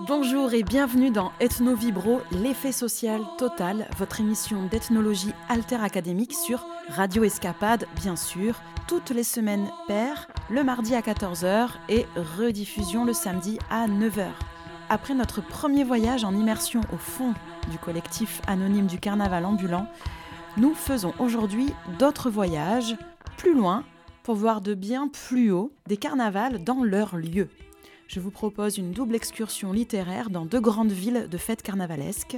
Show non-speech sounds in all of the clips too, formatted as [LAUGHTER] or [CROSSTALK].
Bonjour et bienvenue dans Ethno Vibro, l'effet social total, votre émission d'ethnologie alter académique sur Radio Escapade, bien sûr, toutes les semaines paires, le mardi à 14h et rediffusion le samedi à 9h. Après notre premier voyage en immersion au fond du collectif anonyme du carnaval ambulant, nous faisons aujourd'hui d'autres voyages plus loin pour voir de bien plus haut des carnavals dans leur lieu je vous propose une double excursion littéraire dans deux grandes villes de fêtes carnavalesques,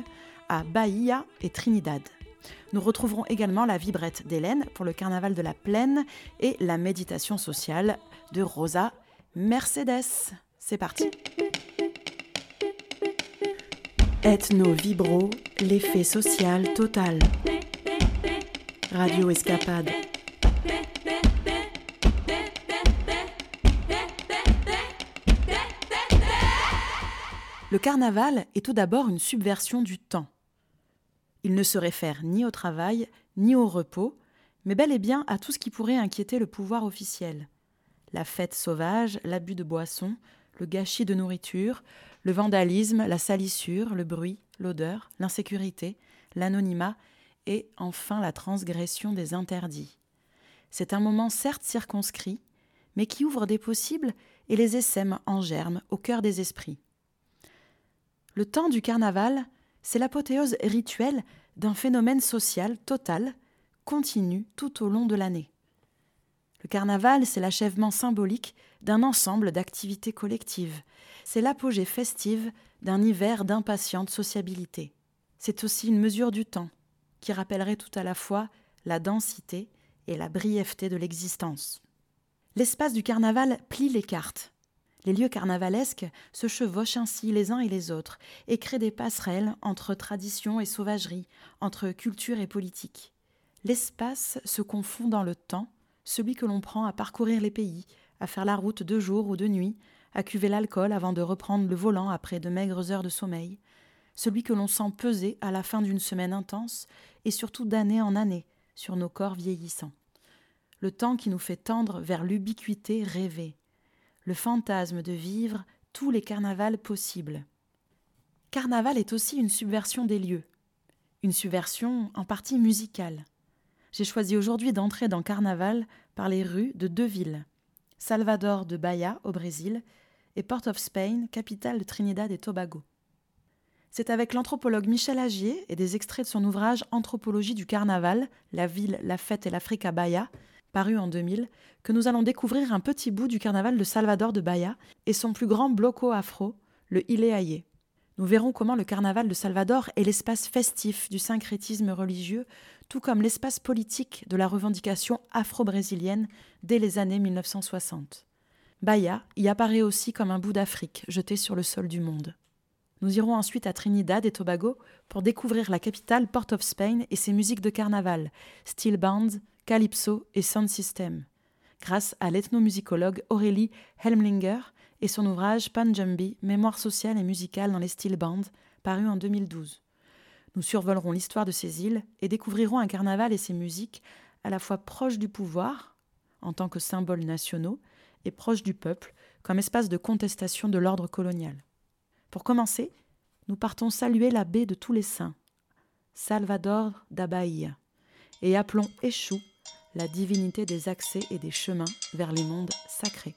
à Bahia et Trinidad. Nous retrouverons également la vibrette d'Hélène pour le carnaval de la plaine et la méditation sociale de Rosa Mercedes. C'est parti Ethno Vibro, l'effet social total. Radio Escapade. Le carnaval est tout d'abord une subversion du temps. Il ne se réfère ni au travail, ni au repos, mais bel et bien à tout ce qui pourrait inquiéter le pouvoir officiel. La fête sauvage, l'abus de boissons, le gâchis de nourriture, le vandalisme, la salissure, le bruit, l'odeur, l'insécurité, l'anonymat et enfin la transgression des interdits. C'est un moment certes circonscrit, mais qui ouvre des possibles et les essaime en germe au cœur des esprits. Le temps du carnaval, c'est l'apothéose rituelle d'un phénomène social total, continu tout au long de l'année. Le carnaval, c'est l'achèvement symbolique d'un ensemble d'activités collectives. C'est l'apogée festive d'un hiver d'impatiente sociabilité. C'est aussi une mesure du temps, qui rappellerait tout à la fois la densité et la brièveté de l'existence. L'espace du carnaval plie les cartes. Les lieux carnavalesques se chevauchent ainsi les uns et les autres et créent des passerelles entre tradition et sauvagerie, entre culture et politique. L'espace se confond dans le temps, celui que l'on prend à parcourir les pays, à faire la route de jour ou de nuit, à cuver l'alcool avant de reprendre le volant après de maigres heures de sommeil, celui que l'on sent peser à la fin d'une semaine intense et surtout d'année en année sur nos corps vieillissants. Le temps qui nous fait tendre vers l'ubiquité rêvée, le fantasme de vivre tous les carnavals possibles. Carnaval est aussi une subversion des lieux, une subversion en partie musicale. J'ai choisi aujourd'hui d'entrer dans Carnaval par les rues de deux villes, Salvador de Bahia au Brésil et Port of Spain, capitale de Trinidad et Tobago. C'est avec l'anthropologue Michel Agier et des extraits de son ouvrage Anthropologie du carnaval, la ville, la fête et l'Afrique à Bahia, paru en 2000, que nous allons découvrir un petit bout du carnaval de Salvador de Bahia et son plus grand bloco afro, le Ileaye. Nous verrons comment le carnaval de Salvador est l'espace festif du syncrétisme religieux, tout comme l'espace politique de la revendication afro-brésilienne dès les années 1960. Bahia y apparaît aussi comme un bout d'Afrique jeté sur le sol du monde. Nous irons ensuite à Trinidad et Tobago pour découvrir la capitale Port of Spain et ses musiques de carnaval, steel bands, calypso et sound system, grâce à l'ethnomusicologue Aurélie Helmlinger et son ouvrage Panjambi, Mémoire sociale et musicale dans les steel bands, paru en 2012. Nous survolerons l'histoire de ces îles et découvrirons un carnaval et ses musiques à la fois proches du pouvoir, en tant que symboles nationaux, et proches du peuple, comme espace de contestation de l'ordre colonial. Pour commencer, nous partons saluer la baie de tous les saints, Salvador da Bahia, et appelons Échou la divinité des accès et des chemins vers les mondes sacrés.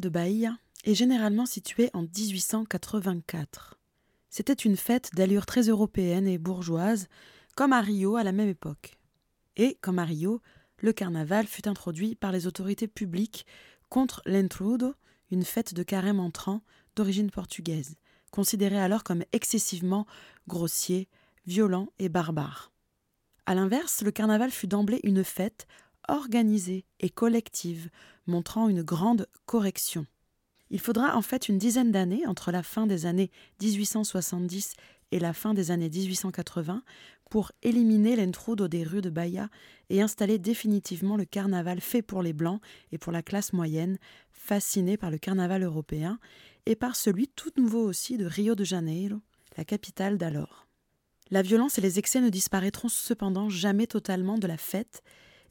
De Bahia est généralement situé en 1884. C'était une fête d'allure très européenne et bourgeoise, comme à Rio à la même époque. Et, comme à Rio, le carnaval fut introduit par les autorités publiques contre l'entrudo, une fête de carême entrant d'origine portugaise, considérée alors comme excessivement grossier, violent et barbare. A l'inverse, le carnaval fut d'emblée une fête organisée et collective, montrant une grande correction. Il faudra en fait une dizaine d'années entre la fin des années 1870 et la fin des années 1880 pour éliminer l'intrudo des rues de Bahia et installer définitivement le carnaval fait pour les Blancs et pour la classe moyenne, fascinée par le carnaval européen, et par celui tout nouveau aussi de Rio de Janeiro, la capitale d'alors. La violence et les excès ne disparaîtront cependant jamais totalement de la fête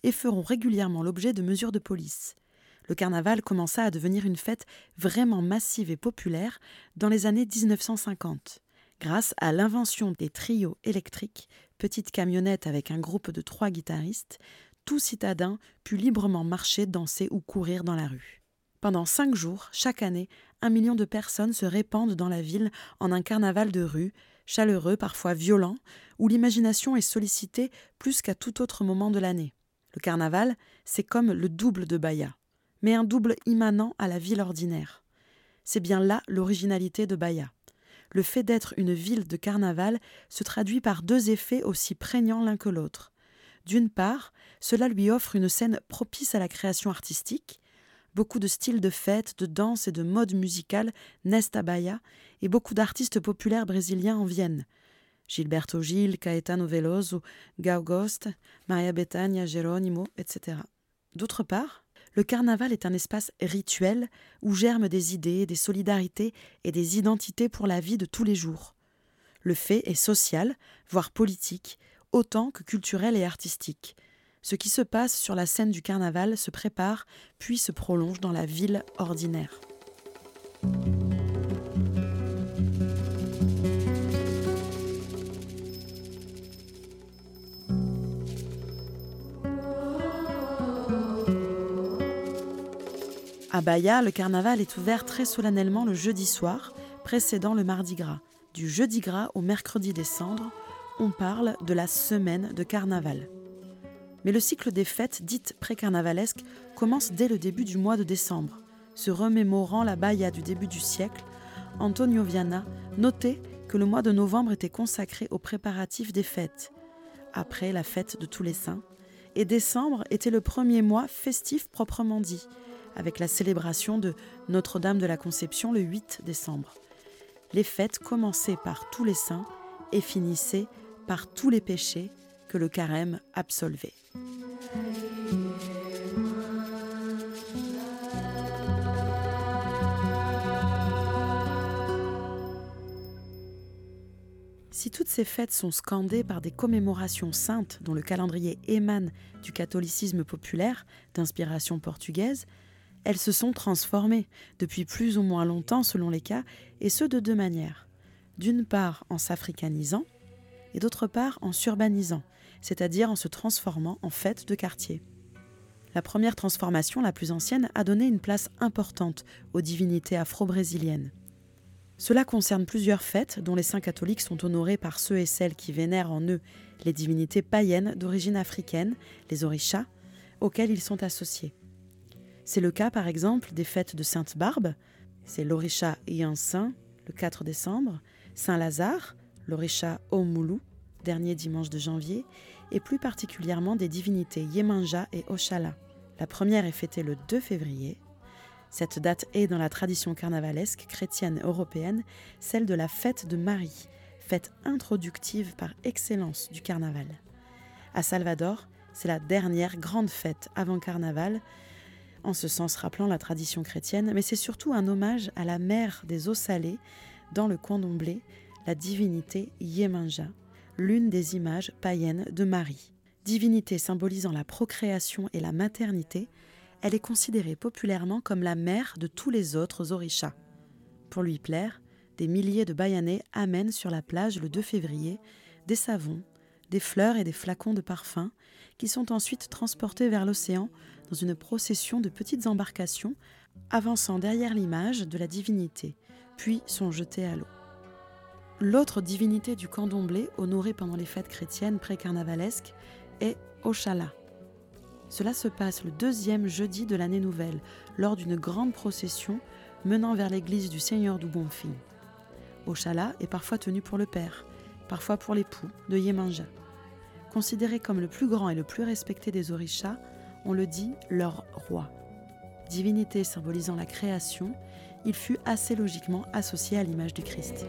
et feront régulièrement l'objet de mesures de police. Le carnaval commença à devenir une fête vraiment massive et populaire dans les années 1950 grâce à l'invention des trios électriques, petites camionnettes avec un groupe de trois guitaristes, tout citadin put librement marcher, danser ou courir dans la rue. Pendant cinq jours, chaque année, un million de personnes se répandent dans la ville en un carnaval de rue, chaleureux, parfois violent, où l'imagination est sollicitée plus qu'à tout autre moment de l'année. Le carnaval, c'est comme le double de Bahia, mais un double immanent à la ville ordinaire. C'est bien là l'originalité de Bahia le fait d'être une ville de carnaval se traduit par deux effets aussi prégnants l'un que l'autre. D'une part, cela lui offre une scène propice à la création artistique. Beaucoup de styles de fête, de danse et de mode musical naissent à Bahia, et beaucoup d'artistes populaires brésiliens en viennent. Gilberto Gil, Caetano Veloso, Gaugost, Maria Bethânia, Geronimo, etc. D'autre part, le carnaval est un espace rituel où germent des idées, des solidarités et des identités pour la vie de tous les jours. Le fait est social, voire politique, autant que culturel et artistique. Ce qui se passe sur la scène du carnaval se prépare puis se prolonge dans la ville ordinaire. À Bahia, le carnaval est ouvert très solennellement le jeudi soir, précédant le mardi gras. Du jeudi gras au mercredi des cendres, on parle de la semaine de carnaval. Mais le cycle des fêtes dites pré-carnavalesques commence dès le début du mois de décembre. Se remémorant la Bahia du début du siècle, Antonio Viana notait que le mois de novembre était consacré aux préparatifs des fêtes, après la fête de tous les saints, et décembre était le premier mois festif proprement dit, avec la célébration de Notre-Dame de la Conception le 8 décembre. Les fêtes commençaient par tous les saints et finissaient par tous les péchés que le carême absolvait. Si toutes ces fêtes sont scandées par des commémorations saintes dont le calendrier émane du catholicisme populaire, d'inspiration portugaise, elles se sont transformées depuis plus ou moins longtemps selon les cas, et ce de deux manières. D'une part en s'africanisant, et d'autre part en s'urbanisant, c'est-à-dire en se transformant en fête de quartier. La première transformation, la plus ancienne, a donné une place importante aux divinités afro-brésiliennes. Cela concerne plusieurs fêtes dont les saints catholiques sont honorés par ceux et celles qui vénèrent en eux les divinités païennes d'origine africaine, les orishas, auxquels ils sont associés. C'est le cas par exemple des fêtes de Sainte Barbe, c'est l'Orisha Saint, le 4 décembre, Saint-Lazare, l'Orisha Omoulou, dernier dimanche de janvier, et plus particulièrement des divinités Yemanja et Oshala. La première est fêtée le 2 février. Cette date est dans la tradition carnavalesque chrétienne européenne celle de la fête de Marie, fête introductive par excellence du carnaval. À Salvador, c'est la dernière grande fête avant carnaval, en ce sens rappelant la tradition chrétienne, mais c'est surtout un hommage à la mère des eaux salées dans le candomblé, la divinité Yemanja, l'une des images païennes de Marie. Divinité symbolisant la procréation et la maternité, elle est considérée populairement comme la mère de tous les autres orishas. Pour lui plaire, des milliers de Bayanais amènent sur la plage le 2 février des savons, des fleurs et des flacons de parfum qui sont ensuite transportés vers l'océan dans une procession de petites embarcations avançant derrière l'image de la divinité, puis sont jetés à l'eau. L'autre divinité du candomblé, honorée pendant les fêtes chrétiennes pré-carnavalesques, est Oshala. Cela se passe le deuxième jeudi de l'année nouvelle, lors d'une grande procession menant vers l'église du Seigneur du Bonfim. Oshala est parfois tenu pour le père, parfois pour l'époux de Yemanja. Considéré comme le plus grand et le plus respecté des orishas, on le dit leur roi. Divinité symbolisant la création, il fut assez logiquement associé à l'image du Christ.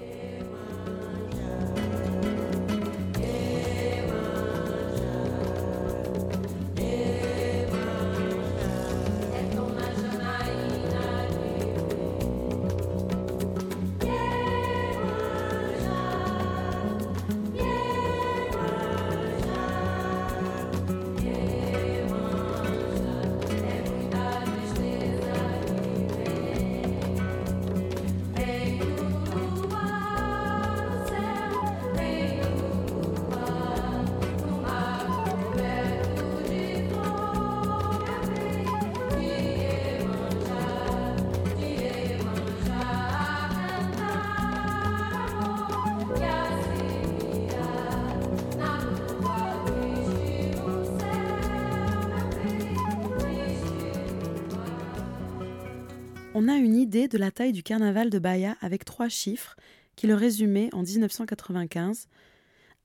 On a une idée de la taille du carnaval de Bahia avec trois chiffres qui le résumaient en 1995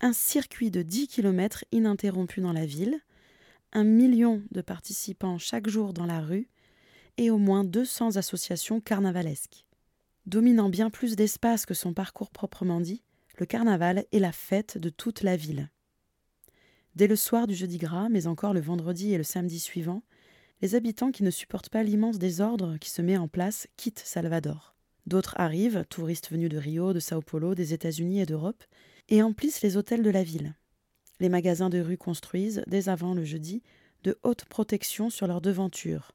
un circuit de 10 km ininterrompu dans la ville, un million de participants chaque jour dans la rue et au moins 200 associations carnavalesques. Dominant bien plus d'espace que son parcours proprement dit, le carnaval est la fête de toute la ville. Dès le soir du jeudi gras, mais encore le vendredi et le samedi suivant, les habitants qui ne supportent pas l'immense désordre qui se met en place quittent Salvador. D'autres arrivent, touristes venus de Rio, de Sao Paulo, des États-Unis et d'Europe, et emplissent les hôtels de la ville. Les magasins de rue construisent, dès avant le jeudi, de hautes protections sur leurs devantures.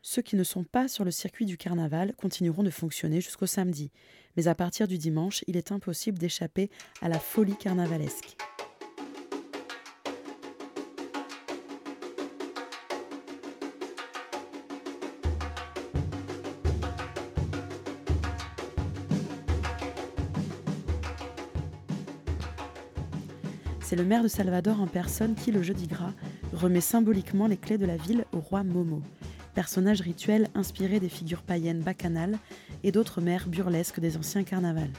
Ceux qui ne sont pas sur le circuit du carnaval continueront de fonctionner jusqu'au samedi, mais à partir du dimanche, il est impossible d'échapper à la folie carnavalesque. C'est le maire de Salvador en personne qui, le jeudi gras, remet symboliquement les clés de la ville au roi Momo, personnage rituel inspiré des figures païennes bacchanales et d'autres maires burlesques des anciens carnavals.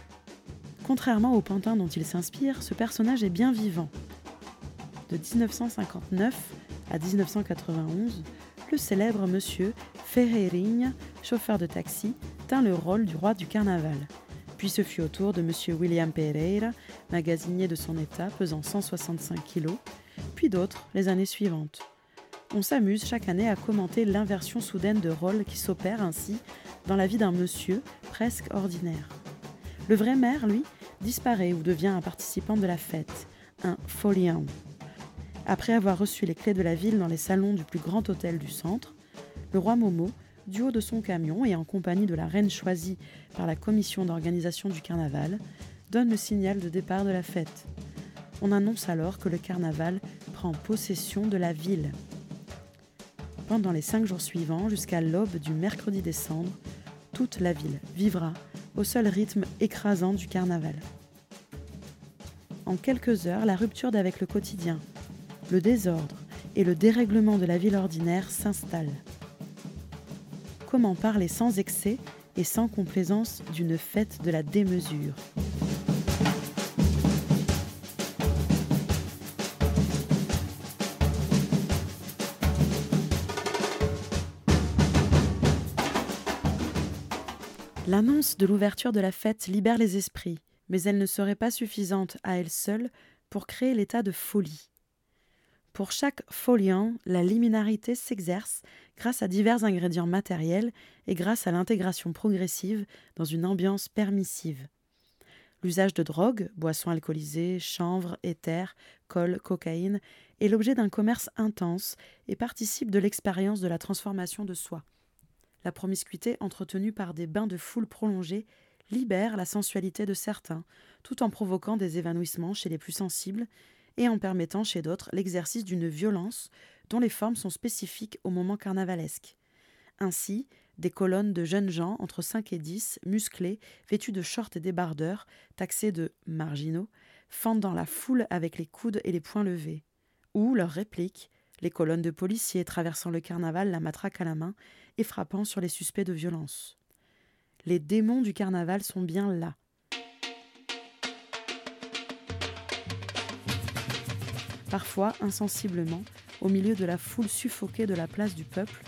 Contrairement au pantin dont il s'inspire, ce personnage est bien vivant. De 1959 à 1991, le célèbre monsieur Ferreirinha, chauffeur de taxi, tint le rôle du roi du carnaval. Puis ce fut au tour de M. William Pereira, magasinier de son état, pesant 165 kilos, puis d'autres les années suivantes. On s'amuse chaque année à commenter l'inversion soudaine de rôle qui s'opère ainsi dans la vie d'un monsieur presque ordinaire. Le vrai maire, lui, disparaît ou devient un participant de la fête, un foliant. Après avoir reçu les clés de la ville dans les salons du plus grand hôtel du centre, le roi Momo du haut de son camion et en compagnie de la reine choisie par la commission d'organisation du carnaval, donne le signal de départ de la fête. On annonce alors que le carnaval prend possession de la ville. Pendant les cinq jours suivants, jusqu'à l'aube du mercredi décembre, toute la ville vivra au seul rythme écrasant du carnaval. En quelques heures, la rupture d'avec le quotidien, le désordre et le dérèglement de la ville ordinaire s'installent comment parler sans excès et sans complaisance d'une fête de la démesure. L'annonce de l'ouverture de la fête libère les esprits, mais elle ne serait pas suffisante à elle seule pour créer l'état de folie. Pour chaque foliant, la liminarité s'exerce grâce à divers ingrédients matériels et grâce à l'intégration progressive dans une ambiance permissive. L'usage de drogues, boissons alcoolisées, chanvre, éther, colle, cocaïne, est l'objet d'un commerce intense et participe de l'expérience de la transformation de soi. La promiscuité entretenue par des bains de foule prolongés libère la sensualité de certains, tout en provoquant des évanouissements chez les plus sensibles et en permettant chez d'autres l'exercice d'une violence dont les formes sont spécifiques au moment carnavalesque. Ainsi, des colonnes de jeunes gens entre 5 et 10, musclés, vêtus de shorts et débardeurs, taxés de marginaux, fendant la foule avec les coudes et les poings levés. Ou leur réplique, les colonnes de policiers traversant le carnaval la matraque à la main et frappant sur les suspects de violence. Les démons du carnaval sont bien là. Parfois, insensiblement, au milieu de la foule suffoquée de la place du peuple,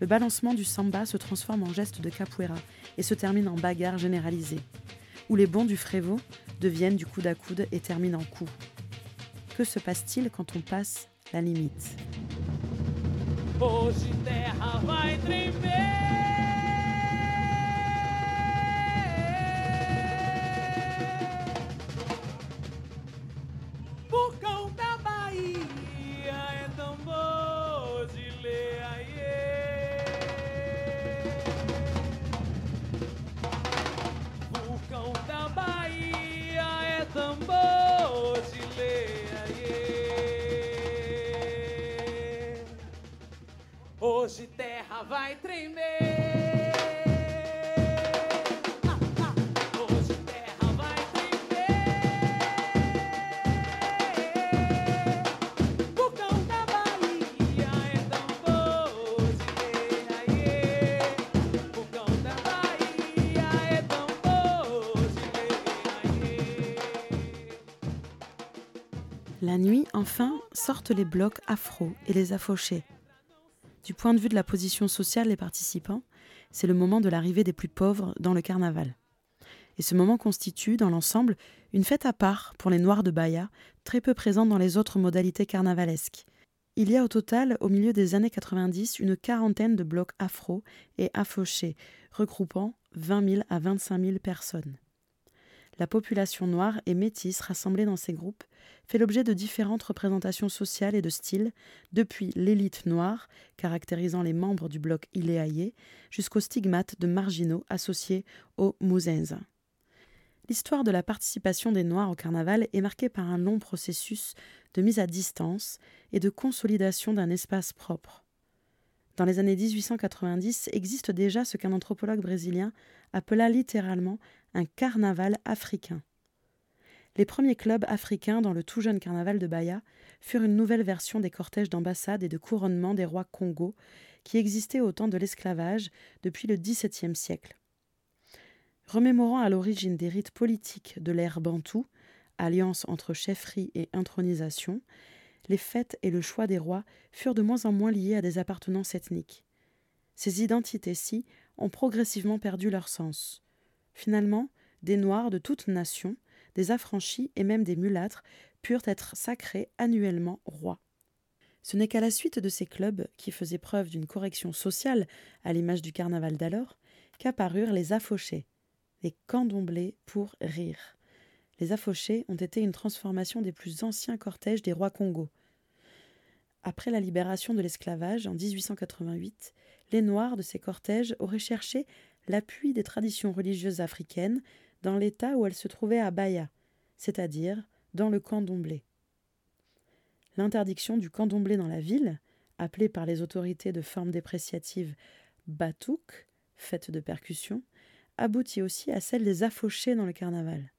le balancement du samba se transforme en geste de capoeira et se termine en bagarre généralisée, où les bons du frévo deviennent du coude à coude et terminent en coup. Que se passe-t-il quand on passe la limite? La nuit, enfin, sortent les blocs afro et les affochés du point de vue de la position sociale des participants, c'est le moment de l'arrivée des plus pauvres dans le carnaval. Et ce moment constitue, dans l'ensemble, une fête à part pour les Noirs de Bahia, très peu présente dans les autres modalités carnavalesques. Il y a au total, au milieu des années 90, une quarantaine de blocs afro et affochés, regroupant 20 000 à 25 000 personnes. La population noire et métisse rassemblée dans ces groupes fait l'objet de différentes représentations sociales et de styles, depuis l'élite noire, caractérisant les membres du bloc Iléaïe, jusqu'aux stigmates de marginaux associés aux Mouzenza. L'histoire de la participation des Noirs au carnaval est marquée par un long processus de mise à distance et de consolidation d'un espace propre. Dans les années 1890 existe déjà ce qu'un anthropologue brésilien appela littéralement un carnaval africain. Les premiers clubs africains dans le tout jeune carnaval de Bahia furent une nouvelle version des cortèges d'ambassade et de couronnement des rois Congo qui existaient au temps de l'esclavage depuis le XVIIe siècle. Remémorant à l'origine des rites politiques de l'ère bantou, alliance entre chefferie et intronisation, les fêtes et le choix des rois furent de moins en moins liés à des appartenances ethniques. Ces identités-ci ont progressivement perdu leur sens. Finalement, des Noirs de toutes nations, des affranchis et même des mulâtres purent être sacrés annuellement rois. Ce n'est qu'à la suite de ces clubs, qui faisaient preuve d'une correction sociale à l'image du carnaval d'alors, qu'apparurent les affauchés, les candomblés pour rire. Les affauchés ont été une transformation des plus anciens cortèges des rois Congo. Après la libération de l'esclavage en 1888, les Noirs de ces cortèges auraient cherché l'appui des traditions religieuses africaines dans l'état où elle se trouvait à Bahia, c'est-à-dire dans le candomblé. L'interdiction du candomblé dans la ville, appelée par les autorités de forme dépréciative batouk, fête de percussion, aboutit aussi à celle des affauchés dans le carnaval.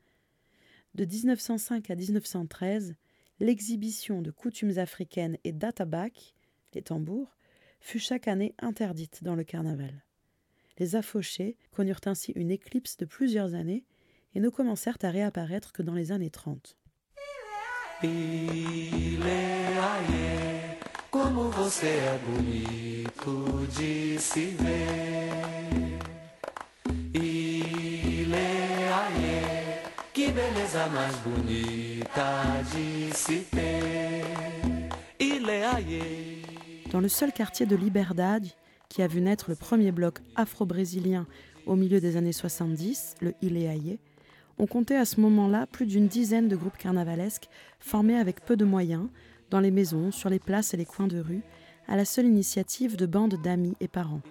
De 1905 à 1913, l'exhibition de coutumes africaines et d'atabak, les tambours, fut chaque année interdite dans le carnaval les affauchés connurent ainsi une éclipse de plusieurs années et ne commencèrent à réapparaître que dans les années 30. Dans le seul quartier de Liberdade, qui a vu naître le premier bloc afro-brésilien au milieu des années 70, le Ileaye, on comptait à ce moment-là plus d'une dizaine de groupes carnavalesques formés avec peu de moyens, dans les maisons, sur les places et les coins de rue, à la seule initiative de bandes d'amis et parents.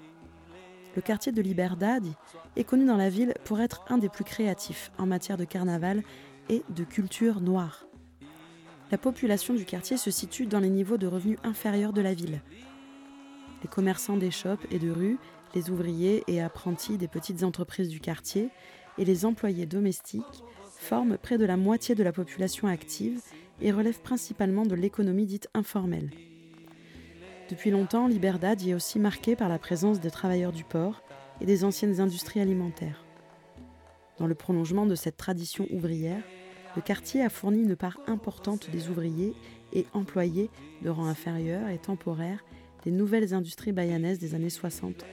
Le quartier de Liberdade est connu dans la ville pour être un des plus créatifs en matière de carnaval et de culture noire. La population du quartier se situe dans les niveaux de revenus inférieurs de la ville, les commerçants d'échoppes et de rues, les ouvriers et apprentis des petites entreprises du quartier et les employés domestiques forment près de la moitié de la population active et relèvent principalement de l'économie dite informelle. Depuis longtemps, Liberdad y est aussi marquée par la présence des travailleurs du port et des anciennes industries alimentaires. Dans le prolongement de cette tradition ouvrière, le quartier a fourni une part importante des ouvriers et employés de rang inférieur et temporaire des nouvelles industries bayanaises des années 60.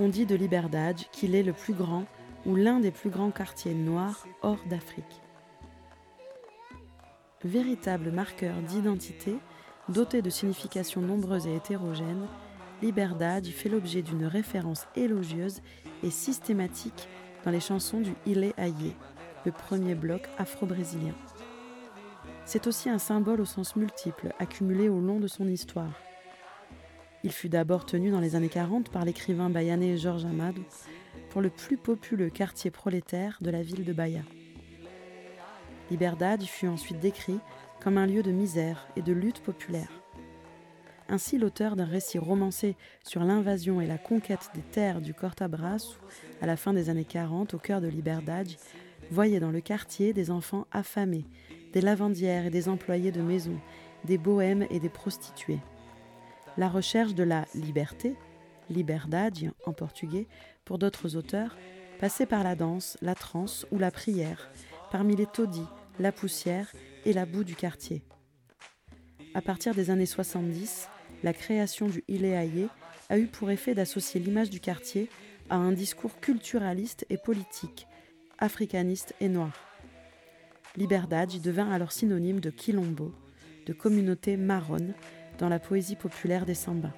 On dit de Liberdad qu'il est le plus grand ou l'un des plus grands quartiers noirs hors d'Afrique. Véritable marqueur d'identité, doté de significations nombreuses et hétérogènes, Liberdad fait l'objet d'une référence élogieuse et systématique dans les chansons du Ile Aye, le premier bloc afro-brésilien. C'est aussi un symbole au sens multiple, accumulé au long de son histoire. Il fut d'abord tenu dans les années 40 par l'écrivain bayanais Georges Amadou pour le plus populeux quartier prolétaire de la ville de Bahia. Liberdad fut ensuite décrit comme un lieu de misère et de lutte populaire. Ainsi, l'auteur d'un récit romancé sur l'invasion et la conquête des terres du Cortabras à la fin des années 40 au cœur de Liberdad voyait dans le quartier des enfants affamés, des lavandières et des employés de maison, des bohèmes et des prostituées. La recherche de la liberté, liberdade en portugais, pour d'autres auteurs, passait par la danse, la transe ou la prière, parmi les taudis, la poussière et la boue du quartier. À partir des années 70, la création du Ileaye a eu pour effet d'associer l'image du quartier à un discours culturaliste et politique, africaniste et noir. Liberdade devint alors synonyme de quilombo, de communauté marronne, dans la poésie populaire des sambas.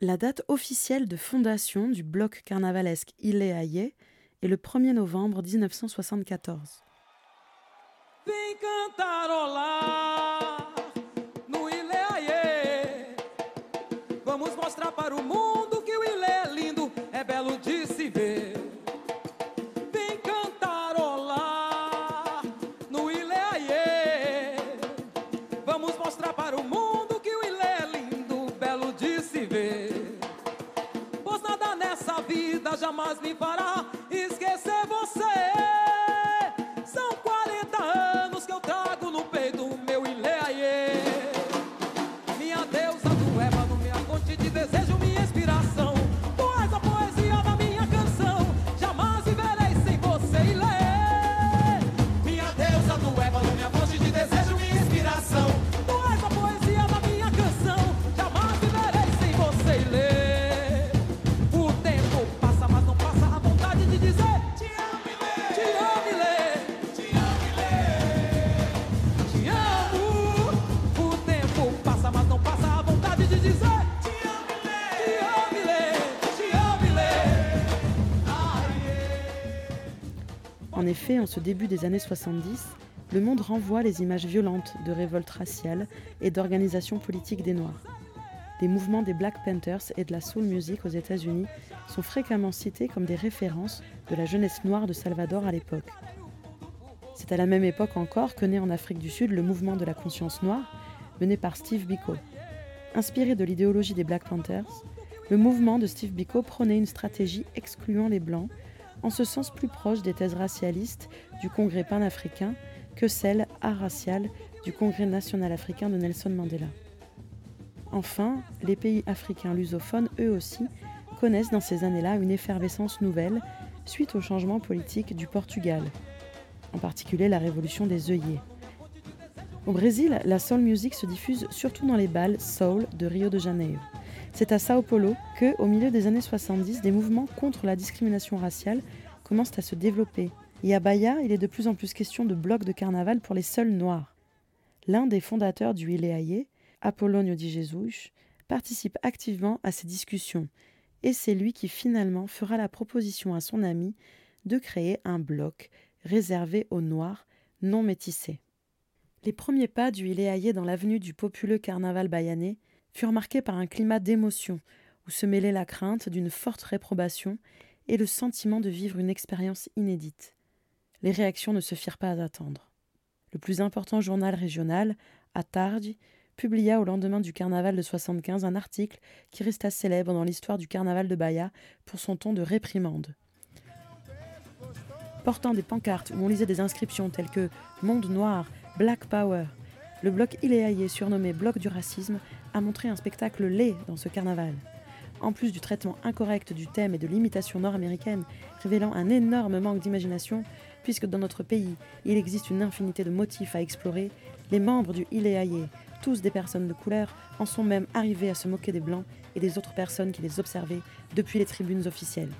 La date officielle de fondation du bloc carnavalesque Ileaye est le 1er novembre 1974. Vida jamais effet, en ce début des années 70, le monde renvoie les images violentes de révoltes raciales et d'organisation politique des Noirs. Les mouvements des Black Panthers et de la soul music aux États-Unis sont fréquemment cités comme des références de la jeunesse noire de Salvador à l'époque. C'est à la même époque encore que naît en Afrique du Sud le mouvement de la conscience noire, mené par Steve Biko. Inspiré de l'idéologie des Black Panthers, le mouvement de Steve Biko prônait une stratégie excluant les Blancs en ce sens plus proche des thèses racialistes du Congrès panafricain que celles araciales du Congrès national africain de Nelson Mandela. Enfin, les pays africains lusophones, eux aussi, connaissent dans ces années-là une effervescence nouvelle suite au changement politique du Portugal, en particulier la révolution des œillets. Au Brésil, la soul music se diffuse surtout dans les bals soul de Rio de Janeiro. C'est à Sao Paulo que, au milieu des années 70, des mouvements contre la discrimination raciale commencent à se développer. Et à Bahia, il est de plus en plus question de blocs de carnaval pour les seuls noirs. L'un des fondateurs du Ileaye, Apollonio di Jesus, participe activement à ces discussions, et c'est lui qui finalement fera la proposition à son ami de créer un bloc réservé aux noirs non métissés. Les premiers pas du Ileaye dans l'avenue du populeux carnaval bayanais furent marqués par un climat d'émotion où se mêlait la crainte d'une forte réprobation et le sentiment de vivre une expérience inédite. Les réactions ne se firent pas attendre. Le plus important journal régional, à Tardi, publia au lendemain du carnaval de 75 un article qui resta célèbre dans l'histoire du carnaval de Bahia pour son ton de réprimande. Portant des pancartes où on lisait des inscriptions telles que Monde noir, Black Power, le bloc Iléaïe, surnommé Bloc du racisme, a montré un spectacle laid dans ce carnaval. En plus du traitement incorrect du thème et de l'imitation nord-américaine, révélant un énorme manque d'imagination, puisque dans notre pays, il existe une infinité de motifs à explorer, les membres du Iléaïe, tous des personnes de couleur, en sont même arrivés à se moquer des Blancs et des autres personnes qui les observaient depuis les tribunes officielles.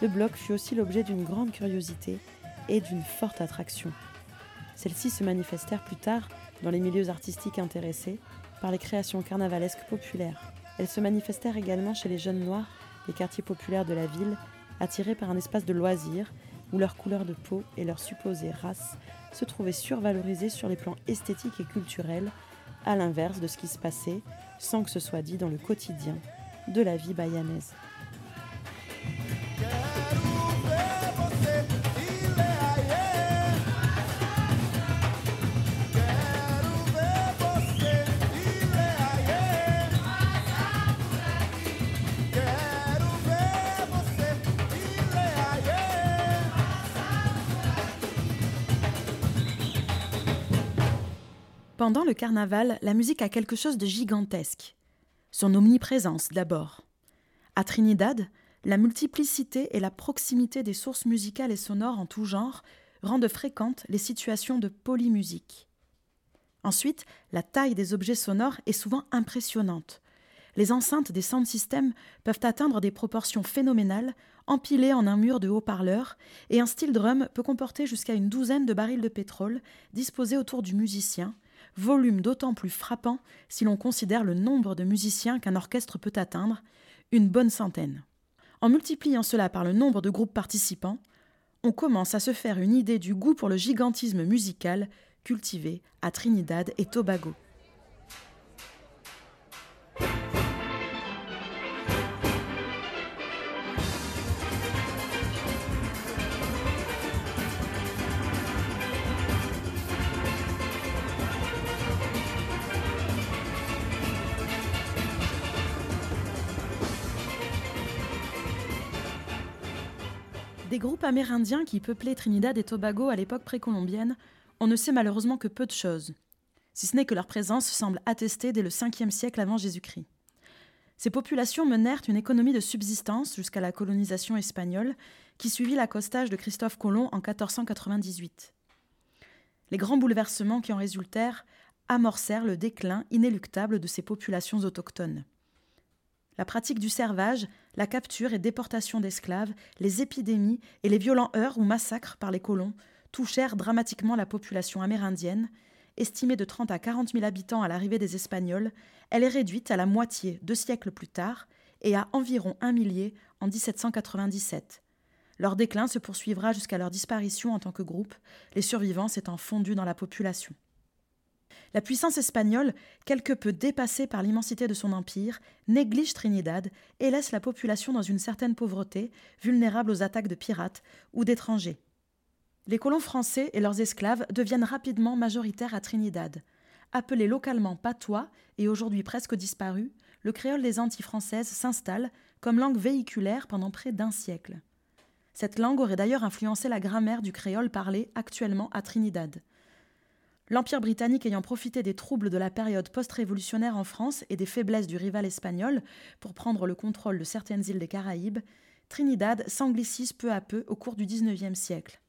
Le bloc fut aussi l'objet d'une grande curiosité et d'une forte attraction. Celles-ci se manifestèrent plus tard dans les milieux artistiques intéressés par les créations carnavalesques populaires. Elles se manifestèrent également chez les jeunes noirs des quartiers populaires de la ville, attirés par un espace de loisirs où leur couleur de peau et leur supposée race se trouvaient survalorisées sur les plans esthétiques et culturels, à l'inverse de ce qui se passait, sans que ce soit dit dans le quotidien, de la vie bayanaise. Pendant le carnaval, la musique a quelque chose de gigantesque. Son omniprésence d'abord. À Trinidad, la multiplicité et la proximité des sources musicales et sonores en tout genre rendent fréquentes les situations de polymusique. Ensuite, la taille des objets sonores est souvent impressionnante. Les enceintes des sound systems peuvent atteindre des proportions phénoménales, empilées en un mur de haut-parleurs, et un style drum peut comporter jusqu'à une douzaine de barils de pétrole disposés autour du musicien, volume d'autant plus frappant si l'on considère le nombre de musiciens qu'un orchestre peut atteindre, une bonne centaine. En multipliant cela par le nombre de groupes participants, on commence à se faire une idée du goût pour le gigantisme musical cultivé à Trinidad et Tobago. Des groupes amérindiens qui peuplaient Trinidad et Tobago à l'époque précolombienne, on ne sait malheureusement que peu de choses, si ce n'est que leur présence semble attestée dès le 5e siècle avant Jésus-Christ. Ces populations menèrent une économie de subsistance jusqu'à la colonisation espagnole qui suivit l'accostage de Christophe Colomb en 1498. Les grands bouleversements qui en résultèrent amorcèrent le déclin inéluctable de ces populations autochtones. La pratique du servage, la capture et déportation d'esclaves, les épidémies et les violents heurts ou massacres par les colons touchèrent dramatiquement la population amérindienne. Estimée de 30 à 40 000 habitants à l'arrivée des Espagnols, elle est réduite à la moitié deux siècles plus tard et à environ un millier en 1797. Leur déclin se poursuivra jusqu'à leur disparition en tant que groupe, les survivants s'étant fondus dans la population. La puissance espagnole, quelque peu dépassée par l'immensité de son empire, néglige Trinidad et laisse la population dans une certaine pauvreté, vulnérable aux attaques de pirates ou d'étrangers. Les colons français et leurs esclaves deviennent rapidement majoritaires à Trinidad. Appelé localement patois et aujourd'hui presque disparu, le créole des Antilles françaises s'installe comme langue véhiculaire pendant près d'un siècle. Cette langue aurait d'ailleurs influencé la grammaire du créole parlé actuellement à Trinidad. L'Empire britannique ayant profité des troubles de la période post-révolutionnaire en France et des faiblesses du rival espagnol pour prendre le contrôle de certaines îles des Caraïbes, Trinidad s'anglicise peu à peu au cours du XIXe siècle.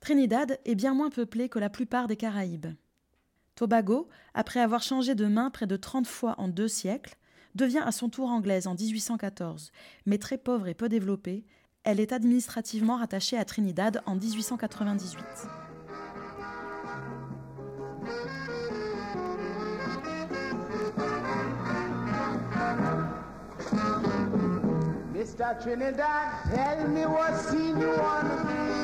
Trinidad est bien moins peuplée que la plupart des Caraïbes. Tobago, après avoir changé de main près de 30 fois en deux siècles, devient à son tour anglaise en 1814, mais très pauvre et peu développée, elle est administrativement rattachée à Trinidad en 1898. Mr. Trinidad, tell me what scene you on.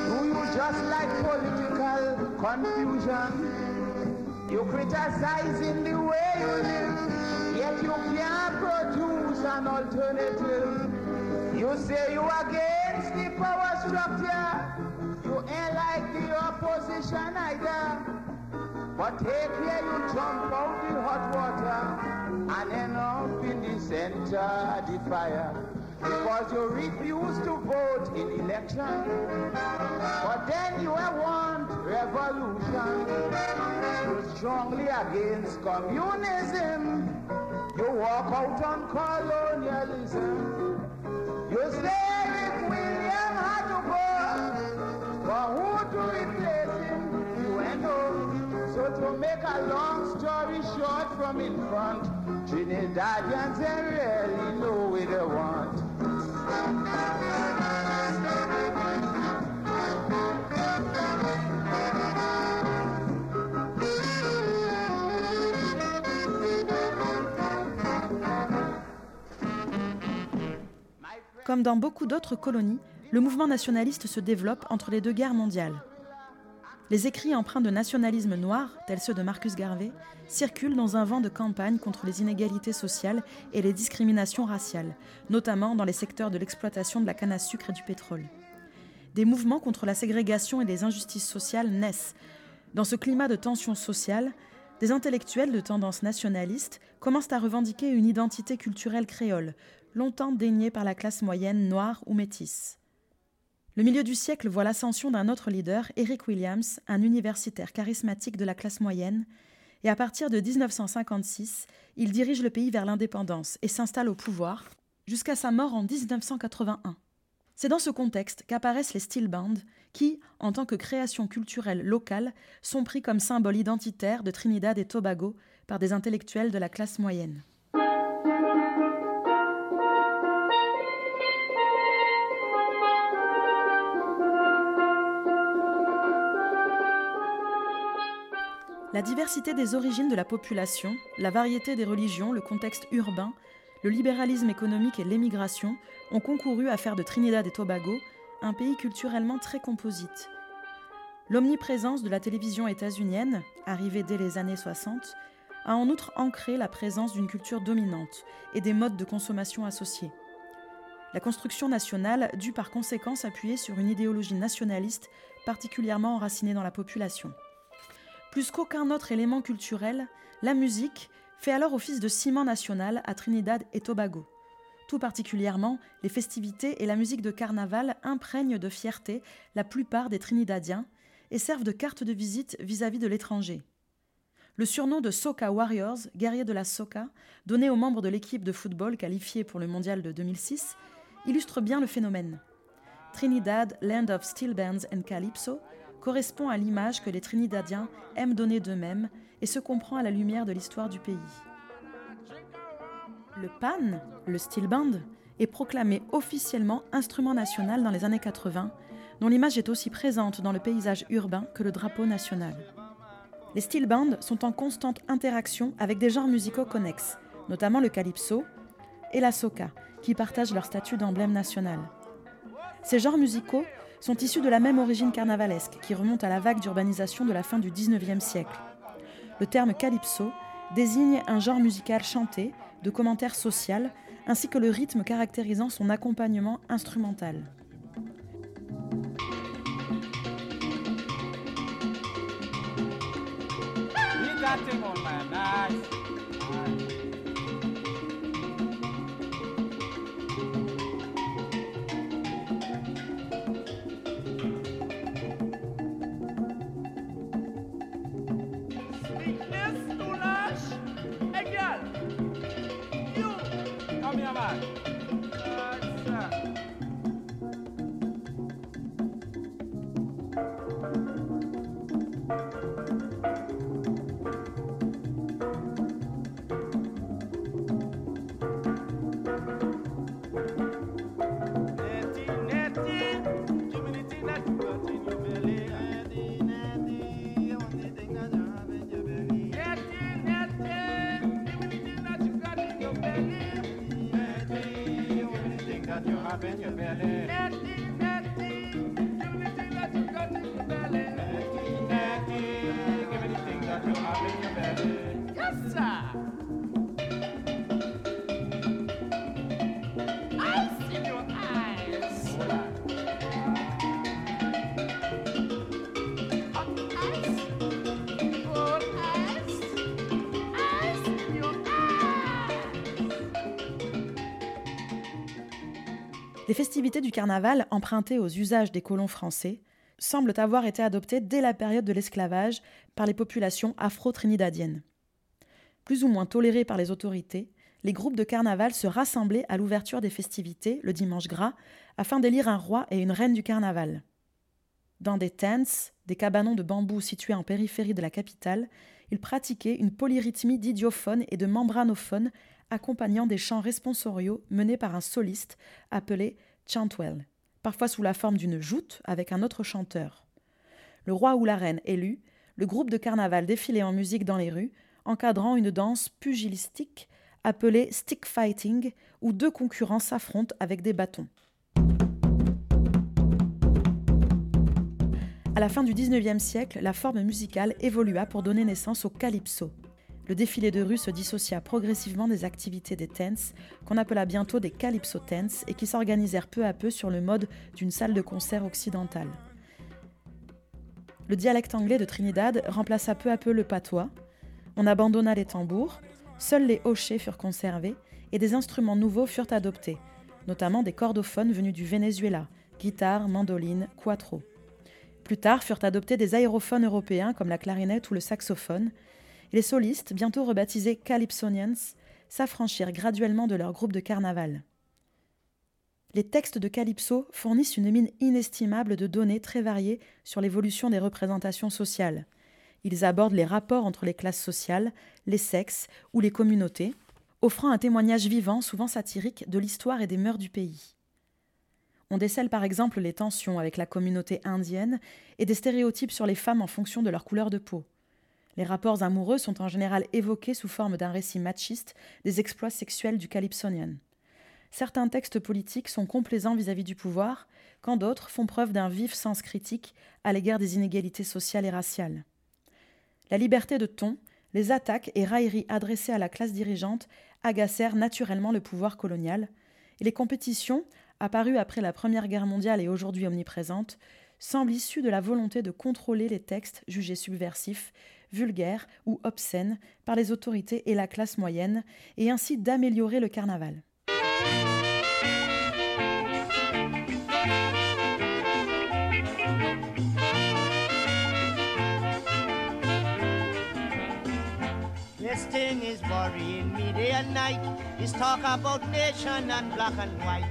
Do you just like political confusion? You criticize in the way you live, yet you can't produce an alternative. You say you are against the power structure, you ain't like the opposition either. But take care you jump out the hot water and end up in the center of the fire. Because you refuse to vote in election. But then you want revolution. You're strongly against communism. You walk out on colonialism. You say Eric William had to go. But who to replace him? You ain't know. So to make a long story short from in front, Trinidadians ain't really know what they want. Comme dans beaucoup d'autres colonies, le mouvement nationaliste se développe entre les deux guerres mondiales. Les écrits empreints de nationalisme noir, tels ceux de Marcus Garvey, circulent dans un vent de campagne contre les inégalités sociales et les discriminations raciales, notamment dans les secteurs de l'exploitation de la canne à sucre et du pétrole. Des mouvements contre la ségrégation et les injustices sociales naissent. Dans ce climat de tension sociale, des intellectuels de tendance nationaliste commencent à revendiquer une identité culturelle créole, longtemps déniée par la classe moyenne noire ou métisse. Le milieu du siècle voit l'ascension d'un autre leader, Eric Williams, un universitaire charismatique de la classe moyenne, et à partir de 1956, il dirige le pays vers l'indépendance et s'installe au pouvoir, jusqu'à sa mort en 1981. C'est dans ce contexte qu'apparaissent les steel bands, qui, en tant que création culturelle locale, sont pris comme symbole identitaire de Trinidad et Tobago par des intellectuels de la classe moyenne. La diversité des origines de la population, la variété des religions, le contexte urbain, le libéralisme économique et l'émigration ont concouru à faire de Trinidad et Tobago un pays culturellement très composite. L'omniprésence de la télévision états-unienne, arrivée dès les années 60, a en outre ancré la présence d'une culture dominante et des modes de consommation associés. La construction nationale dut par conséquent s'appuyer sur une idéologie nationaliste particulièrement enracinée dans la population. Plus qu'aucun autre élément culturel, la musique fait alors office de ciment national à Trinidad et Tobago. Tout particulièrement, les festivités et la musique de carnaval imprègnent de fierté la plupart des Trinidadiens et servent de carte de visite vis-à-vis de l'étranger. Le surnom de Soca Warriors, guerriers de la Soca, donné aux membres de l'équipe de football qualifiée pour le mondial de 2006, illustre bien le phénomène. Trinidad, Land of Steel Bands and Calypso, correspond à l'image que les Trinidadiens aiment donner d'eux-mêmes et se comprend à la lumière de l'histoire du pays. Le pan, le steel band, est proclamé officiellement instrument national dans les années 80, dont l'image est aussi présente dans le paysage urbain que le drapeau national. Les steel bands sont en constante interaction avec des genres musicaux connexes, notamment le calypso et la soca, qui partagent leur statut d'emblème national. Ces genres musicaux sont issus de la même origine carnavalesque qui remonte à la vague d'urbanisation de la fin du XIXe siècle. Le terme calypso désigne un genre musical chanté, de commentaire social, ainsi que le rythme caractérisant son accompagnement instrumental. Les festivités du carnaval, empruntées aux usages des colons français, semblent avoir été adoptées dès la période de l'esclavage par les populations afro-trinidadiennes. Plus ou moins tolérés par les autorités, les groupes de carnaval se rassemblaient à l'ouverture des festivités, le dimanche gras, afin d'élire un roi et une reine du carnaval. Dans des tents, des cabanons de bambou situés en périphérie de la capitale, ils pratiquaient une polyrythmie d'idiophones et de membranophones accompagnant des chants responsoriaux menés par un soliste appelé chantwell, parfois sous la forme d'une joute avec un autre chanteur. Le roi ou la reine élu, le groupe de carnaval défilait en musique dans les rues, encadrant une danse pugilistique appelée stick fighting, où deux concurrents s'affrontent avec des bâtons. À la fin du XIXe siècle, la forme musicale évolua pour donner naissance au calypso. Le défilé de rue se dissocia progressivement des activités des tents, qu'on appela bientôt des calypso tents, et qui s'organisèrent peu à peu sur le mode d'une salle de concert occidentale. Le dialecte anglais de Trinidad remplaça peu à peu le patois. On abandonna les tambours, seuls les hochets furent conservés et des instruments nouveaux furent adoptés, notamment des cordophones venus du Venezuela, guitare, mandoline, quattro. Plus tard furent adoptés des aérophones européens comme la clarinette ou le saxophone, les solistes, bientôt rebaptisés Calypsonians, s'affranchirent graduellement de leur groupe de carnaval. Les textes de Calypso fournissent une mine inestimable de données très variées sur l'évolution des représentations sociales. Ils abordent les rapports entre les classes sociales, les sexes ou les communautés, offrant un témoignage vivant, souvent satirique, de l'histoire et des mœurs du pays. On décèle par exemple les tensions avec la communauté indienne et des stéréotypes sur les femmes en fonction de leur couleur de peau. Les rapports amoureux sont en général évoqués sous forme d'un récit machiste des exploits sexuels du calypsonian. Certains textes politiques sont complaisants vis-à-vis du pouvoir, quand d'autres font preuve d'un vif sens critique à l'égard des inégalités sociales et raciales. La liberté de ton, les attaques et railleries adressées à la classe dirigeante agacèrent naturellement le pouvoir colonial, et les compétitions, apparues après la Première Guerre mondiale et aujourd'hui omniprésentes, semblent issues de la volonté de contrôler les textes jugés subversifs vulgaire ou obscène par les autorités et la classe moyenne, et ainsi d'améliorer le carnaval. This thing is worrying me day and night. This talk about nation and black and white.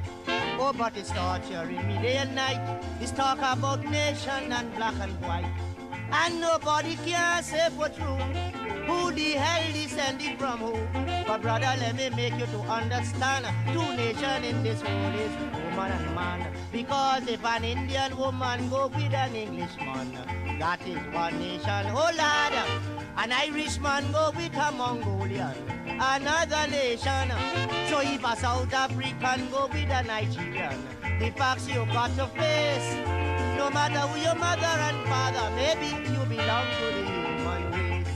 Oh, but it's torturing me day and night. This talk about nation and black and white. And nobody can say for true who the hell descended from who. But brother, let me make you to understand two nations in this world is woman and man. Because if an Indian woman go with an Englishman, that is one nation. Oh lad, an Irishman go with a Mongolian, another nation. So if a South African go with a Nigerian, the facts you got to face. No matter who your mother and father, maybe you belong to the human race.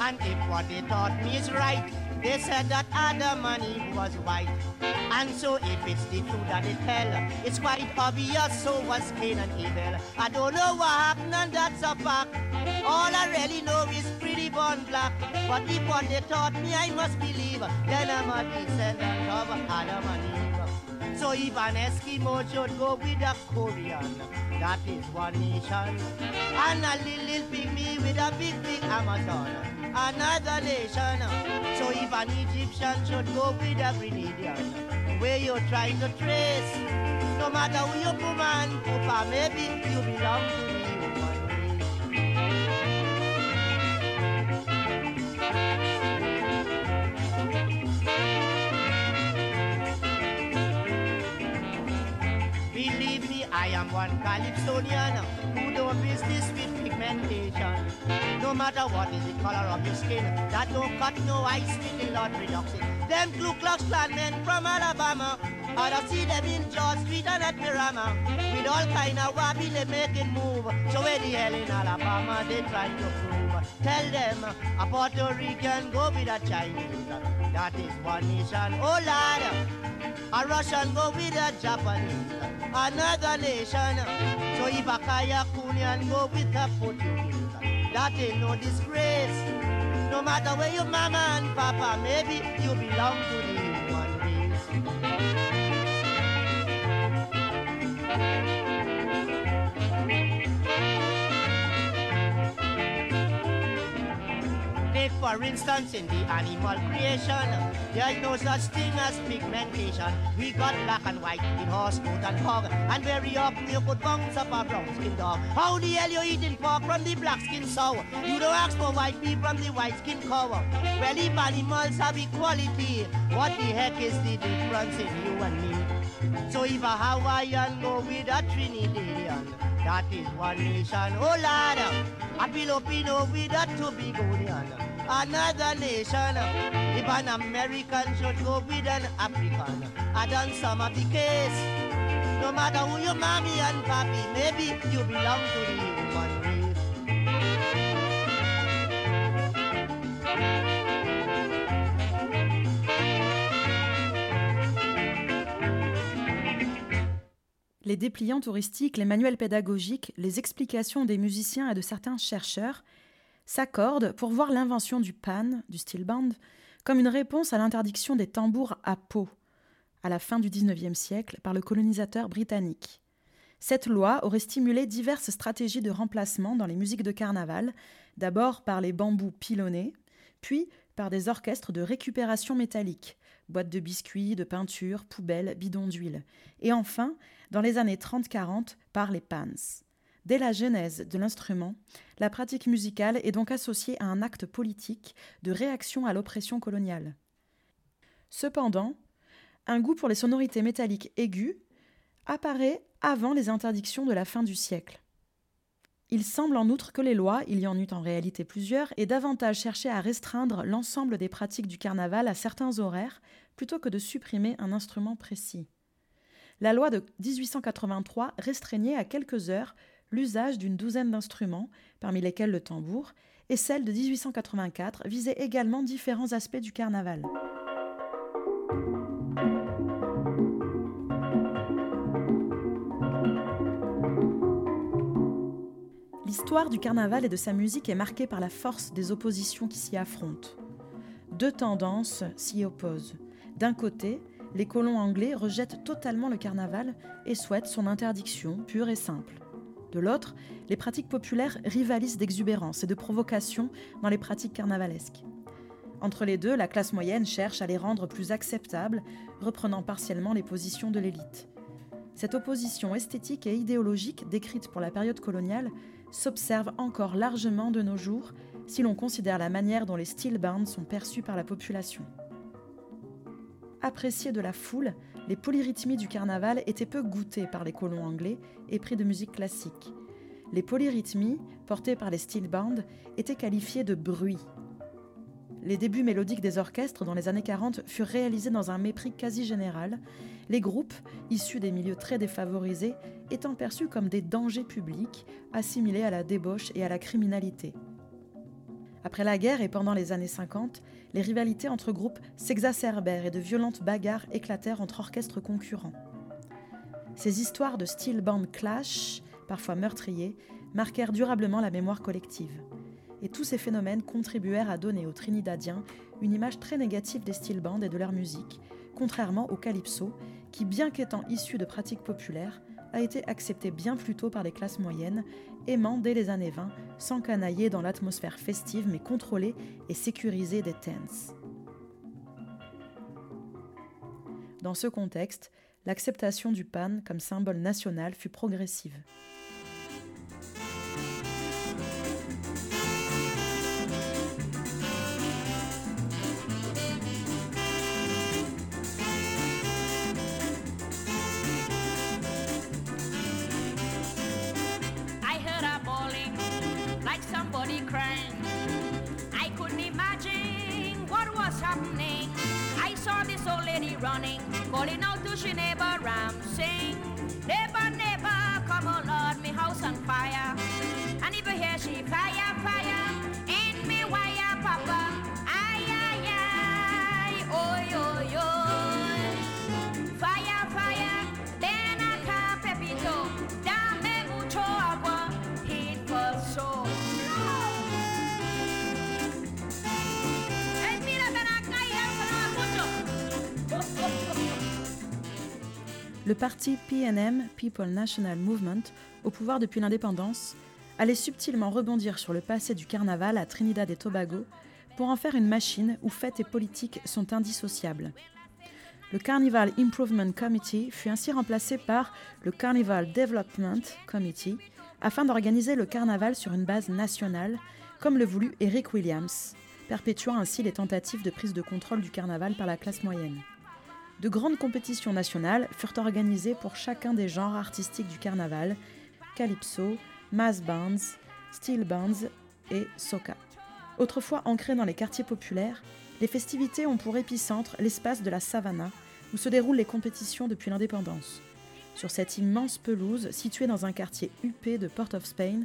And if what they taught me is right, they said that Adam and Eve was white. And so if it's the truth that they tell, it's quite obvious so was Cain and Abel. I don't know what happened and that's a fact. All I really know is pretty born black. But if what they taught me I must believe, then I'm a descendant of Adam and Eve. So if an Eskimo should go with a Korean, that is one nation. And a little, pygmy with a big, big Amazon, another nation. So if an Egyptian should go with a Grenadian, where you're trying to trace, no matter who you woman, Papa, maybe you belong to race. I am one Calypsonian who do business with pigmentation. No matter what is the color of your skin, that don't cut no ice with the Lord reduction. Them Ku Klux Klan men from Alabama, I don't see them in George Street and at Mirama with all kind of wabi they making move. So where the hell in Alabama they trying to prove? Tell them a Puerto Rican go with a Chinese. That is one nation. Oh Lord, a Russian go with a Japanese. Another nation. So if a Kaya Kunyan go with a Portuguese. That ain't no disgrace. No matter where your mama and papa, maybe you belong to the human race. Take for instance in the animal creation, there's no such thing as pigmentation. We got black and white in horse, goat and hog. And very often you could bounce up a brown skin dog. How the hell you eating pork from the black skin sow? You don't ask for white beef from the white skin cow. Well, if animals have equality, what the heck is the difference in you and me? So if a Hawaiian go with a Trinidadian, that is one nation. Oh Lord, a Filipino with a Tobagonian another nation. If an American should go with an African, I done some of the case. No matter who your mommy and papi, maybe you belong to the human race. Les dépliants touristiques, les manuels pédagogiques, les explications des musiciens et de certains chercheurs s'accordent pour voir l'invention du pan, du steel band, comme une réponse à l'interdiction des tambours à peau, à la fin du XIXe siècle, par le colonisateur britannique. Cette loi aurait stimulé diverses stratégies de remplacement dans les musiques de carnaval, d'abord par les bambous pilonnés, puis par des orchestres de récupération métallique, boîtes de biscuits, de peinture, poubelles, bidons d'huile, et enfin, dans les années 30-40, par les pans. Dès la genèse de l'instrument, la pratique musicale est donc associée à un acte politique de réaction à l'oppression coloniale. Cependant, un goût pour les sonorités métalliques aiguës apparaît avant les interdictions de la fin du siècle. Il semble en outre que les lois, il y en eut en réalité plusieurs, aient davantage cherché à restreindre l'ensemble des pratiques du carnaval à certains horaires plutôt que de supprimer un instrument précis. La loi de 1883 restreignait à quelques heures l'usage d'une douzaine d'instruments, parmi lesquels le tambour, et celle de 1884 visait également différents aspects du carnaval. L'histoire du carnaval et de sa musique est marquée par la force des oppositions qui s'y affrontent. Deux tendances s'y opposent. D'un côté, les colons anglais rejettent totalement le carnaval et souhaitent son interdiction pure et simple. De l'autre, les pratiques populaires rivalisent d'exubérance et de provocation dans les pratiques carnavalesques. Entre les deux, la classe moyenne cherche à les rendre plus acceptables, reprenant partiellement les positions de l'élite. Cette opposition esthétique et idéologique décrite pour la période coloniale s'observe encore largement de nos jours si l'on considère la manière dont les steel bands sont perçus par la population. Appréciés de la foule, les polyrythmies du carnaval étaient peu goûtées par les colons anglais et pris de musique classique. Les polyrythmies, portées par les steel bands, étaient qualifiées de bruit. Les débuts mélodiques des orchestres dans les années 40 furent réalisés dans un mépris quasi général, les groupes, issus des milieux très défavorisés, étant perçus comme des dangers publics, assimilés à la débauche et à la criminalité. Après la guerre et pendant les années 50, les rivalités entre groupes s'exacerbèrent et de violentes bagarres éclatèrent entre orchestres concurrents. Ces histoires de style band clash, parfois meurtriers, marquèrent durablement la mémoire collective. Et tous ces phénomènes contribuèrent à donner aux Trinidadiens une image très négative des style bands et de leur musique, contrairement au calypso, qui, bien qu'étant issu de pratiques populaires, a été accepté bien plus tôt par les classes moyennes, aimant dès les années 20 s'encanailler dans l'atmosphère festive mais contrôlée et sécurisée des tents. Dans ce contexte, l'acceptation du pan comme symbole national fut progressive. I couldn't imagine what was happening. I saw this old lady running, calling out to she neighbor Ram, sing, neighbor, neighbor, come on, Lord, me house on fire. And if you hear she fire, Le parti PNM, People National Movement, au pouvoir depuis l'indépendance, allait subtilement rebondir sur le passé du carnaval à Trinidad et Tobago pour en faire une machine où fêtes et politique sont indissociables. Le Carnival Improvement Committee fut ainsi remplacé par le Carnival Development Committee afin d'organiser le carnaval sur une base nationale, comme le voulut Eric Williams, perpétuant ainsi les tentatives de prise de contrôle du carnaval par la classe moyenne. De grandes compétitions nationales furent organisées pour chacun des genres artistiques du carnaval calypso, mass bands, steel bands et soca. Autrefois ancrées dans les quartiers populaires, les festivités ont pour épicentre l'espace de la Savannah, où se déroulent les compétitions depuis l'indépendance. Sur cette immense pelouse, située dans un quartier huppé de Port of Spain,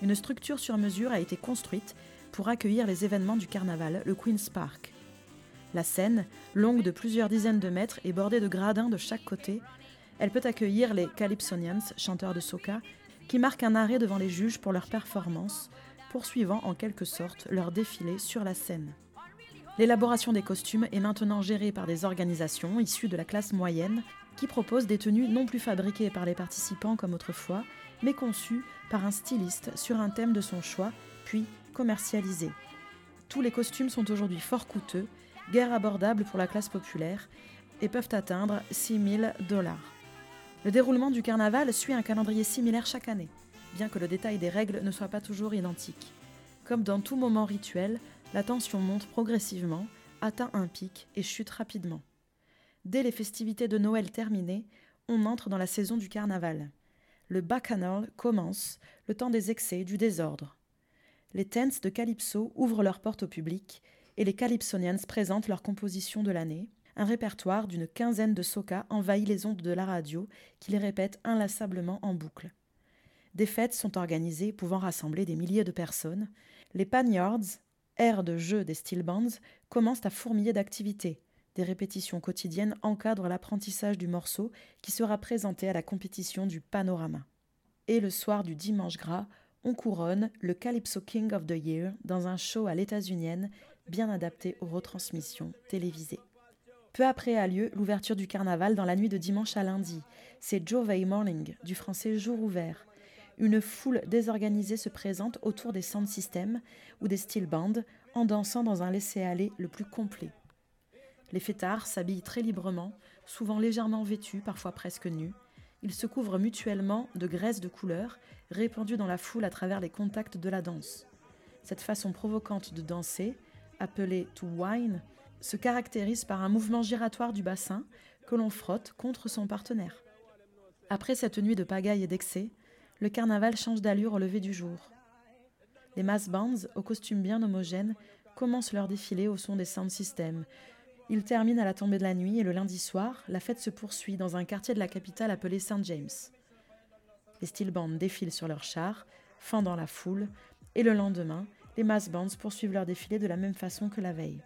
une structure sur mesure a été construite pour accueillir les événements du carnaval, le Queen's Park. La scène, longue de plusieurs dizaines de mètres et bordée de gradins de chaque côté, elle peut accueillir les Calypsonians, chanteurs de soca, qui marquent un arrêt devant les juges pour leur performance, poursuivant en quelque sorte leur défilé sur la scène. L'élaboration des costumes est maintenant gérée par des organisations issues de la classe moyenne qui proposent des tenues non plus fabriquées par les participants comme autrefois, mais conçues par un styliste sur un thème de son choix, puis commercialisées. Tous les costumes sont aujourd'hui fort coûteux, guère abordables pour la classe populaire, et peuvent atteindre 6 000 dollars. Le déroulement du carnaval suit un calendrier similaire chaque année, bien que le détail des règles ne soit pas toujours identique. Comme dans tout moment rituel, la tension monte progressivement, atteint un pic et chute rapidement. Dès les festivités de Noël terminées, on entre dans la saison du carnaval. Le bacchanal commence, le temps des excès du désordre. Les tents de Calypso ouvrent leurs portes au public et les Calypsonians présentent leur composition de l'année. Un répertoire d'une quinzaine de soca envahit les ondes de la radio qui les répètent inlassablement en boucle. Des fêtes sont organisées pouvant rassembler des milliers de personnes. Les Panyards, aires de jeu des steel bands, commencent à fourmiller d'activités. Des répétitions quotidiennes encadrent l'apprentissage du morceau qui sera présenté à la compétition du panorama. Et le soir du dimanche gras, on couronne le Calypso King of the Year dans un show à l'états-unienne bien adapté aux retransmissions télévisées. Peu après a lieu l'ouverture du carnaval dans la nuit de dimanche à lundi. C'est Jovey Morning, du français jour ouvert. Une foule désorganisée se présente autour des sound systems ou des steel bands en dansant dans un laisser-aller le plus complet. Les fêtards s'habillent très librement, souvent légèrement vêtus, parfois presque nus. Ils se couvrent mutuellement de graisse de couleur répandue dans la foule à travers les contacts de la danse. Cette façon provocante de danser, appelée to wine, se caractérise par un mouvement giratoire du bassin que l'on frotte contre son partenaire. Après cette nuit de pagaille et d'excès, le carnaval change d'allure au lever du jour. Les mass bands, aux costumes bien homogènes, commencent leur défilé au son des sound systems. Ils terminent à la tombée de la nuit et le lundi soir, la fête se poursuit dans un quartier de la capitale appelé St. James. Les steel bands défilent sur leurs chars, fendant la foule, et le lendemain, les mass bands poursuivent leur défilé de la même façon que la veille.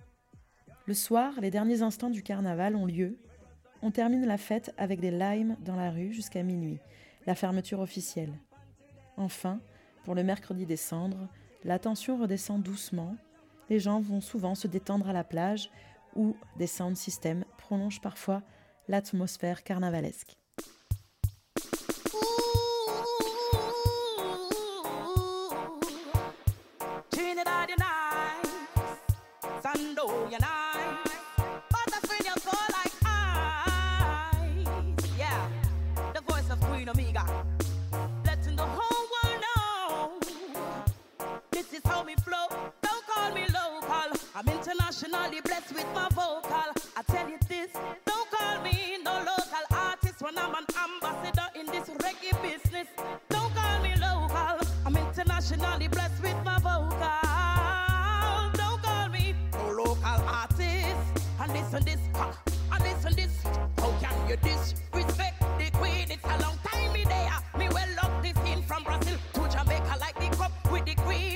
Le soir, les derniers instants du carnaval ont lieu. On termine la fête avec des limes dans la rue jusqu'à minuit, la fermeture officielle. Enfin, pour le mercredi des cendres, la tension redescend doucement. Les gens vont souvent se détendre à la plage où des sound systems prolongent parfois l'atmosphère carnavalesque. everybody night. Sando, you're.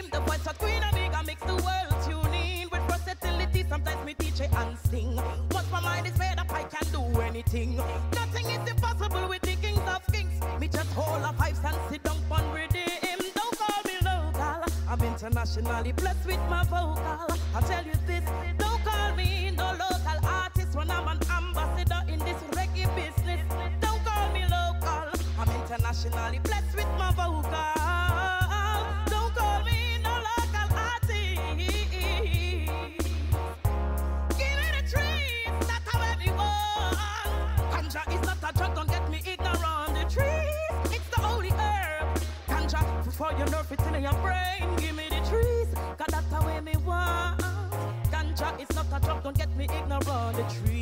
dream. The voice of Queen Amiga makes the world tune in. With versatility, sometimes me teach it and sing. Once my mind is made up, I can do anything. Nothing is impossible with the kings of kings. Me just hold a five and sit down on rhythm. Don't call me local. I'm internationally blessed with my vocal. I tell you this, don't call me no local artist when I'm an amber. Ignorant. The trees,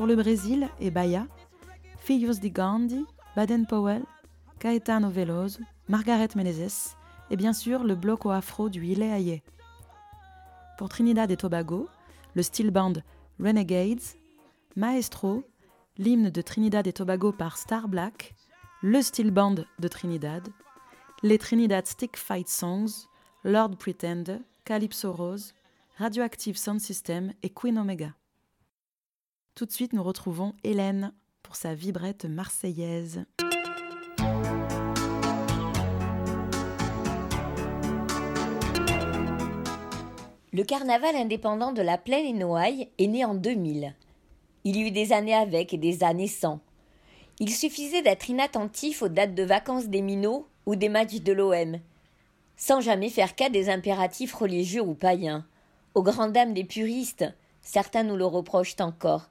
Pour le Brésil et Bahia, Filhos de Gandhi, Baden Powell, Caetano Veloso, Margaret Menezes et bien sûr le bloco afro du Ile Aye. Pour Trinidad et Tobago, le steel band Renegades, Maestro, l'hymne de Trinidad et Tobago par Star Black, le steel band de Trinidad, les Trinidad Stick Fight Songs, Lord Pretender, Calypso Rose, Radioactive Sound System et Queen Omega. Tout de suite, nous retrouvons Hélène pour sa vibrette marseillaise. Le carnaval indépendant de la plaine et Noailles est né en 2000. Il y eut des années avec et des années sans. Il suffisait d'être inattentif aux dates de vacances des minots ou des matchs de l'OM, sans jamais faire cas des impératifs religieux ou païens. Aux grandes dames des puristes, certains nous le reprochent encore.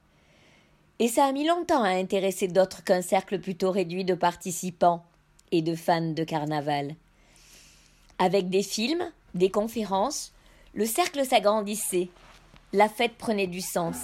Et ça a mis longtemps à intéresser d'autres qu'un cercle plutôt réduit de participants et de fans de carnaval. Avec des films, des conférences, le cercle s'agrandissait. La fête prenait du sens.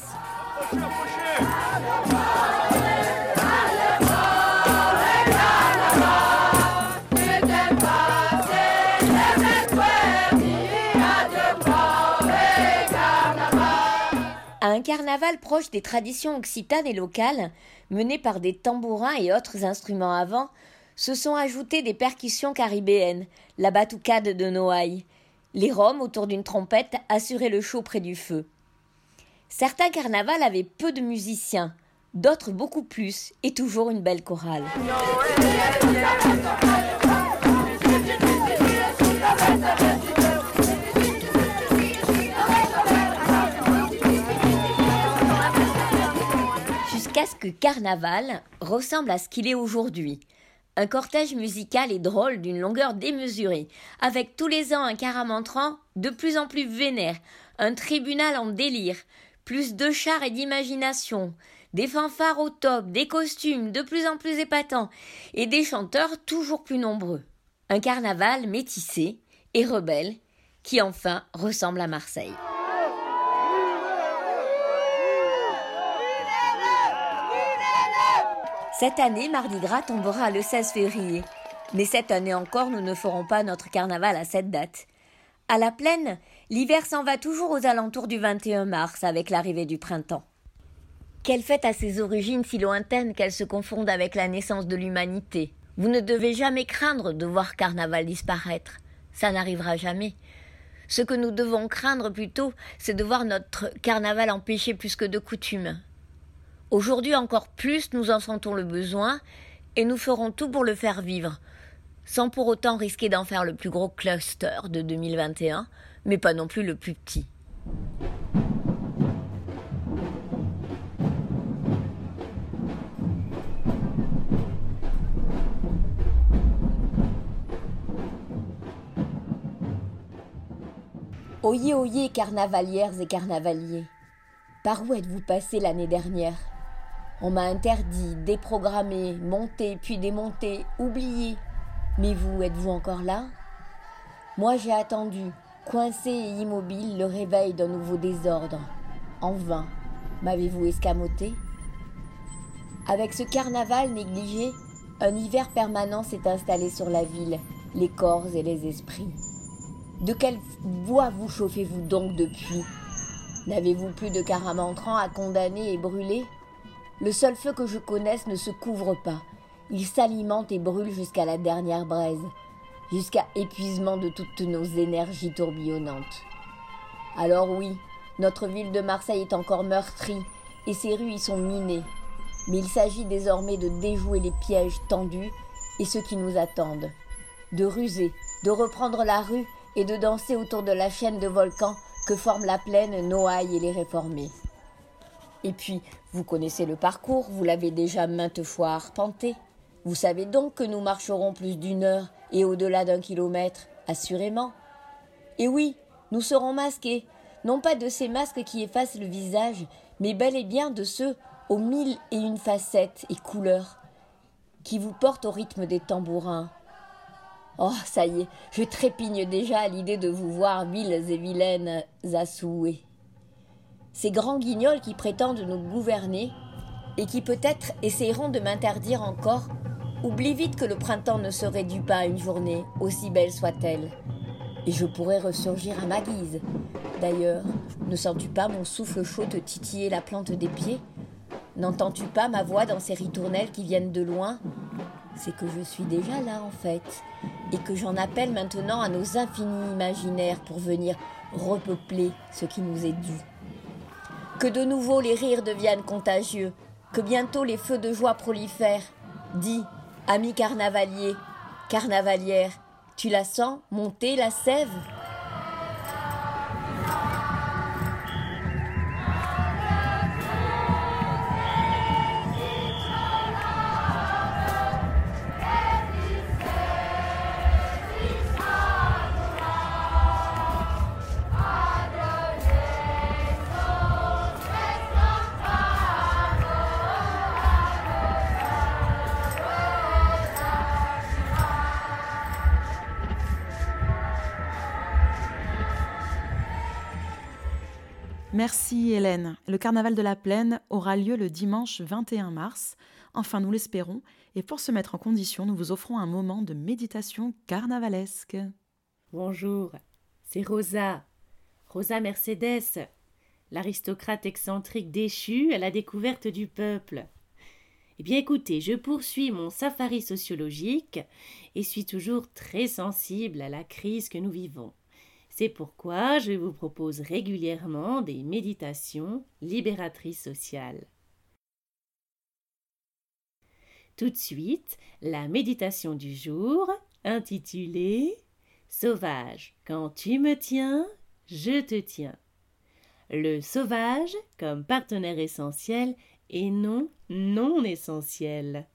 Carnaval proche des traditions occitanes et locales, mené par des tambourins et autres instruments à vent, se sont ajoutées des percussions caribéennes, la batucade de Noailles. Les roms autour d'une trompette assuraient le chaud près du feu. Certains carnavals avaient peu de musiciens, d'autres beaucoup plus, et toujours une belle chorale. Que Carnaval ressemble à ce qu'il est aujourd'hui. Un cortège musical et drôle d'une longueur démesurée, avec tous les ans un caramantrant de plus en plus vénère, un tribunal en délire, plus de chars et d'imagination, des fanfares au top, des costumes de plus en plus épatants, et des chanteurs toujours plus nombreux. Un carnaval métissé et rebelle, qui enfin ressemble à Marseille. Cette année, Mardi Gras tombera le 16 février. Mais cette année encore, nous ne ferons pas notre carnaval à cette date. À la plaine, l'hiver s'en va toujours aux alentours du 21 mars avec l'arrivée du printemps. Quelle fête à ses origines si lointaines qu'elle se confonde avec la naissance de l'humanité. Vous ne devez jamais craindre de voir carnaval disparaître. Ça n'arrivera jamais. Ce que nous devons craindre plutôt, c'est de voir notre carnaval empêché plus que de coutume. Aujourd'hui encore plus, nous en sentons le besoin et nous ferons tout pour le faire vivre, sans pour autant risquer d'en faire le plus gros cluster de 2021, mais pas non plus le plus petit. Oyez, oyez, carnavalières et carnavaliers. Par où êtes-vous passé l'année dernière? On m'a interdit, déprogrammé, monté, puis démonté, oublié. Mais vous, êtes-vous encore là? Moi j'ai attendu, coincé et immobile, le réveil d'un nouveau désordre. En vain. M'avez-vous escamoté? Avec ce carnaval négligé, un hiver permanent s'est installé sur la ville, les corps et les esprits. De quelle bois vous chauffez-vous donc depuis? N'avez-vous plus de caramantrans à condamner et brûler? Le seul feu que je connaisse ne se couvre pas. Il s'alimente et brûle jusqu'à la dernière braise, jusqu'à épuisement de toutes nos énergies tourbillonnantes. Alors oui, notre ville de Marseille est encore meurtrie et ses rues y sont minées. Mais il s'agit désormais de déjouer les pièges tendus et ceux qui nous attendent. De ruser, de reprendre la rue et de danser autour de la chaîne de volcans que forment la plaine, Noailles et les réformés. Et puis, vous connaissez le parcours, vous l'avez déjà maintes fois arpenté. Vous savez donc que nous marcherons plus d'une heure et au-delà d'un kilomètre, assurément. Et oui, nous serons masqués, non pas de ces masques qui effacent le visage, mais bel et bien de ceux aux mille et une facettes et couleurs qui vous portent au rythme des tambourins, Oh, ça y est, je trépigne déjà à l'idée de vous voir villes et vilaines assouées. Ces grands guignols qui prétendent nous gouverner et qui peut-être essaieront de m'interdire encore, oublient vite que le printemps ne se réduit pas à une journée, aussi belle soit-elle. Et je pourrais ressurgir à ma guise. D'ailleurs, ne sens-tu pas mon souffle chaud te titiller la plante des pieds? N'entends-tu pas ma voix dans ces ritournelles qui viennent de loin? C'est que je suis déjà là en fait et que j'en appelle maintenant à nos infinis imaginaires pour venir repeupler ce qui nous est dû. Que de nouveau les rires deviennent contagieux, que bientôt les feux de joie prolifèrent. Dis, ami carnavalier, carnavalière, tu la sens monter la sève? Merci Hélène. Le carnaval de la plaine aura lieu le dimanche 21 mars. Enfin, nous l'espérons. Et pour se mettre en condition, nous vous offrons un moment de méditation carnavalesque. Bonjour, c'est Rosa. Rosa Mercedes, l'aristocrate excentrique déchu à la découverte du peuple. Eh bien écoutez, je poursuis mon safari sociologique et suis toujours très sensible à la crise que nous vivons. C'est pourquoi je vous propose régulièrement des méditations libératrices sociales. Tout de suite, la méditation du jour, intitulée Sauvage, quand tu me tiens, je te tiens. Le sauvage comme partenaire essentiel et non non essentiel.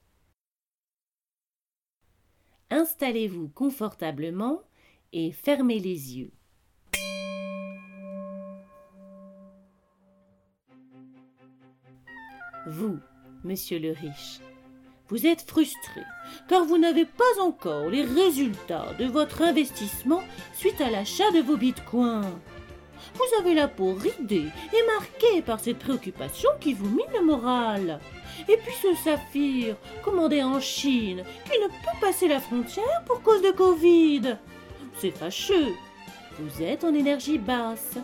Installez-vous confortablement et fermez les yeux. Vous, monsieur le riche, vous êtes frustré car vous n'avez pas encore les résultats de votre investissement suite à l'achat de vos bitcoins. Vous avez la peau ridée et marquée par cette préoccupation qui vous mine le moral. Et puis ce saphir, commandé en Chine, qui ne peut passer la frontière pour cause de Covid. C'est fâcheux. Vous êtes en énergie basse.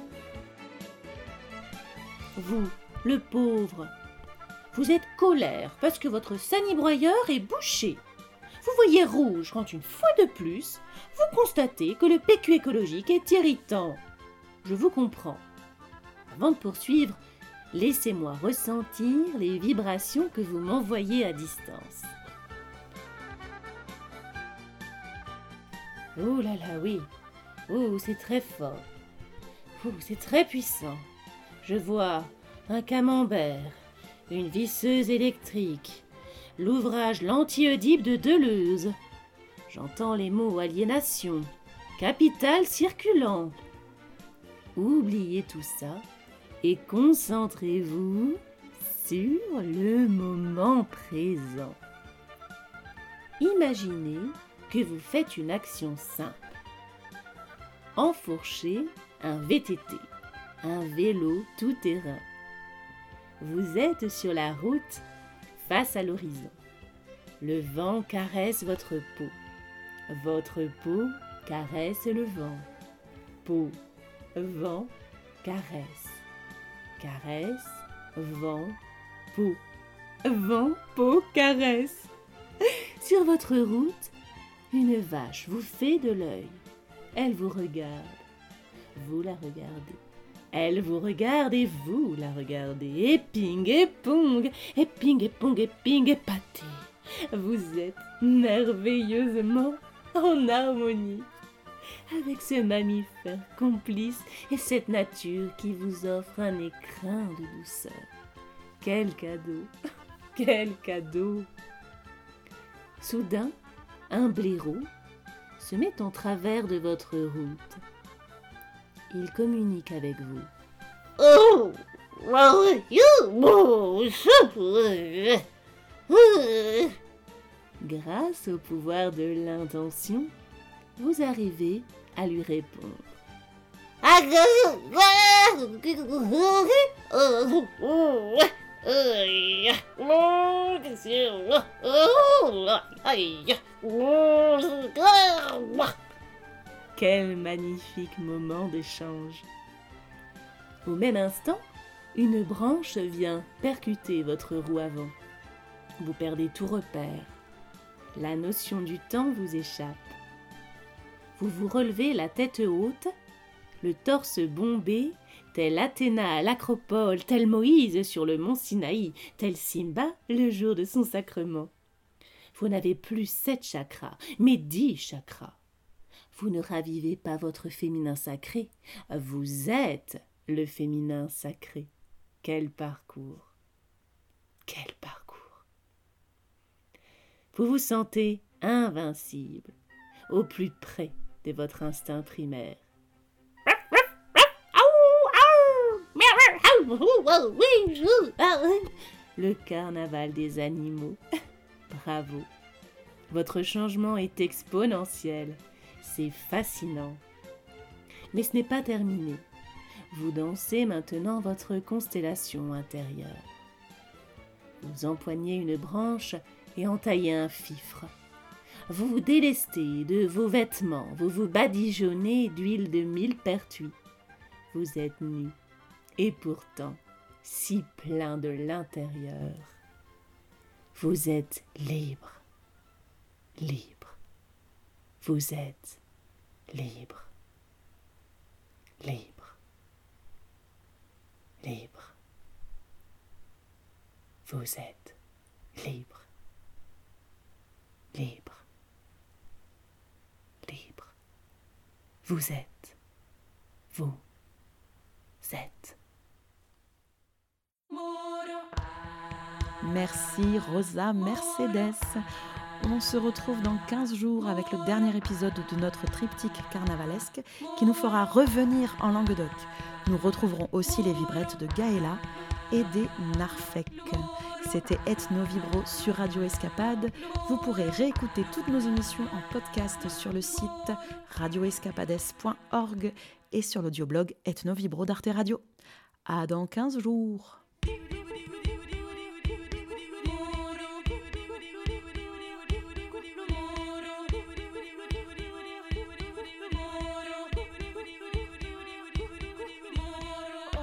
Vous, le pauvre, vous êtes colère parce que votre sanibroyeur est bouché. Vous voyez rouge quand une fois de plus, vous constatez que le PQ écologique est irritant. Je vous comprends. Avant de poursuivre, laissez-moi ressentir les vibrations que vous m'envoyez à distance. Oh là là, oui. Oh, c'est très fort. Oh, c'est très puissant. Je vois un camembert, une visseuse électrique, l'ouvrage L'Anti-Oedipe de Deleuze. J'entends les mots aliénation, capital circulant. Oubliez tout ça et concentrez-vous sûr le moment présent. Imaginez que vous faites une action simple. Enfourchez un VTT, un vélo tout-terrain. Vous êtes sur la route face à l'horizon. Le vent caresse votre peau. Votre peau caresse le vent. Peau, vent, caresse. Caresse, vent, peau. Vent, peau, caresse. [LAUGHS] Sur votre route, une vache vous fait de l'œil. Elle vous regarde. Vous la regardez. Elle vous regarde et vous la regardez. Et ping et pong, et ping et pong et ping et pâté. Vous êtes merveilleusement en harmonie avec ce mammifère complice et cette nature qui vous offre un écrin de douceur. Quel cadeau [LAUGHS] Quel cadeau Soudain, un blaireau se met en travers de votre route. Il communique avec vous. Oh Grâce au pouvoir de l'intention, vous arrivez à lui répondre. Quel magnifique moment d'échange. Au même instant, une branche vient percuter votre roue avant. Vous perdez tout repère. La notion du temps vous échappe. Vous vous relevez la tête haute, le torse bombé, tel Athéna à l'acropole, tel Moïse sur le mont Sinaï, tel Simba le jour de son sacrement. Vous n'avez plus sept chakras, mais dix chakras. Vous ne ravivez pas votre féminin sacré, vous êtes le féminin sacré. Quel parcours Quel parcours Vous vous sentez invincible, au plus près de votre instinct primaire. Le carnaval des animaux. Bravo. Votre changement est exponentiel. C'est fascinant. Mais ce n'est pas terminé. Vous dansez maintenant votre constellation intérieure. Vous empoignez une branche et entaillez un fifre. Vous vous délestez de vos vêtements, vous vous badigeonnez d'huile de millepertuis. Vous êtes nu, et pourtant si plein de l'intérieur. Vous êtes libre, libre. Vous êtes libre, libre, libre. Vous êtes libre, libre, libre. Vous êtes, vous êtes. Merci Rosa Mercedes. On se retrouve dans 15 jours avec le dernier épisode de notre triptyque carnavalesque qui nous fera revenir en Languedoc. Nous retrouverons aussi les vibrettes de Gaëla et des Narfec. C'était Ethno Vibro sur Radio Escapade. Vous pourrez réécouter toutes nos émissions en podcast sur le site radioescapades.org et sur l'audioblog Ethno Vibro d'Arte Radio. À dans 15 jours.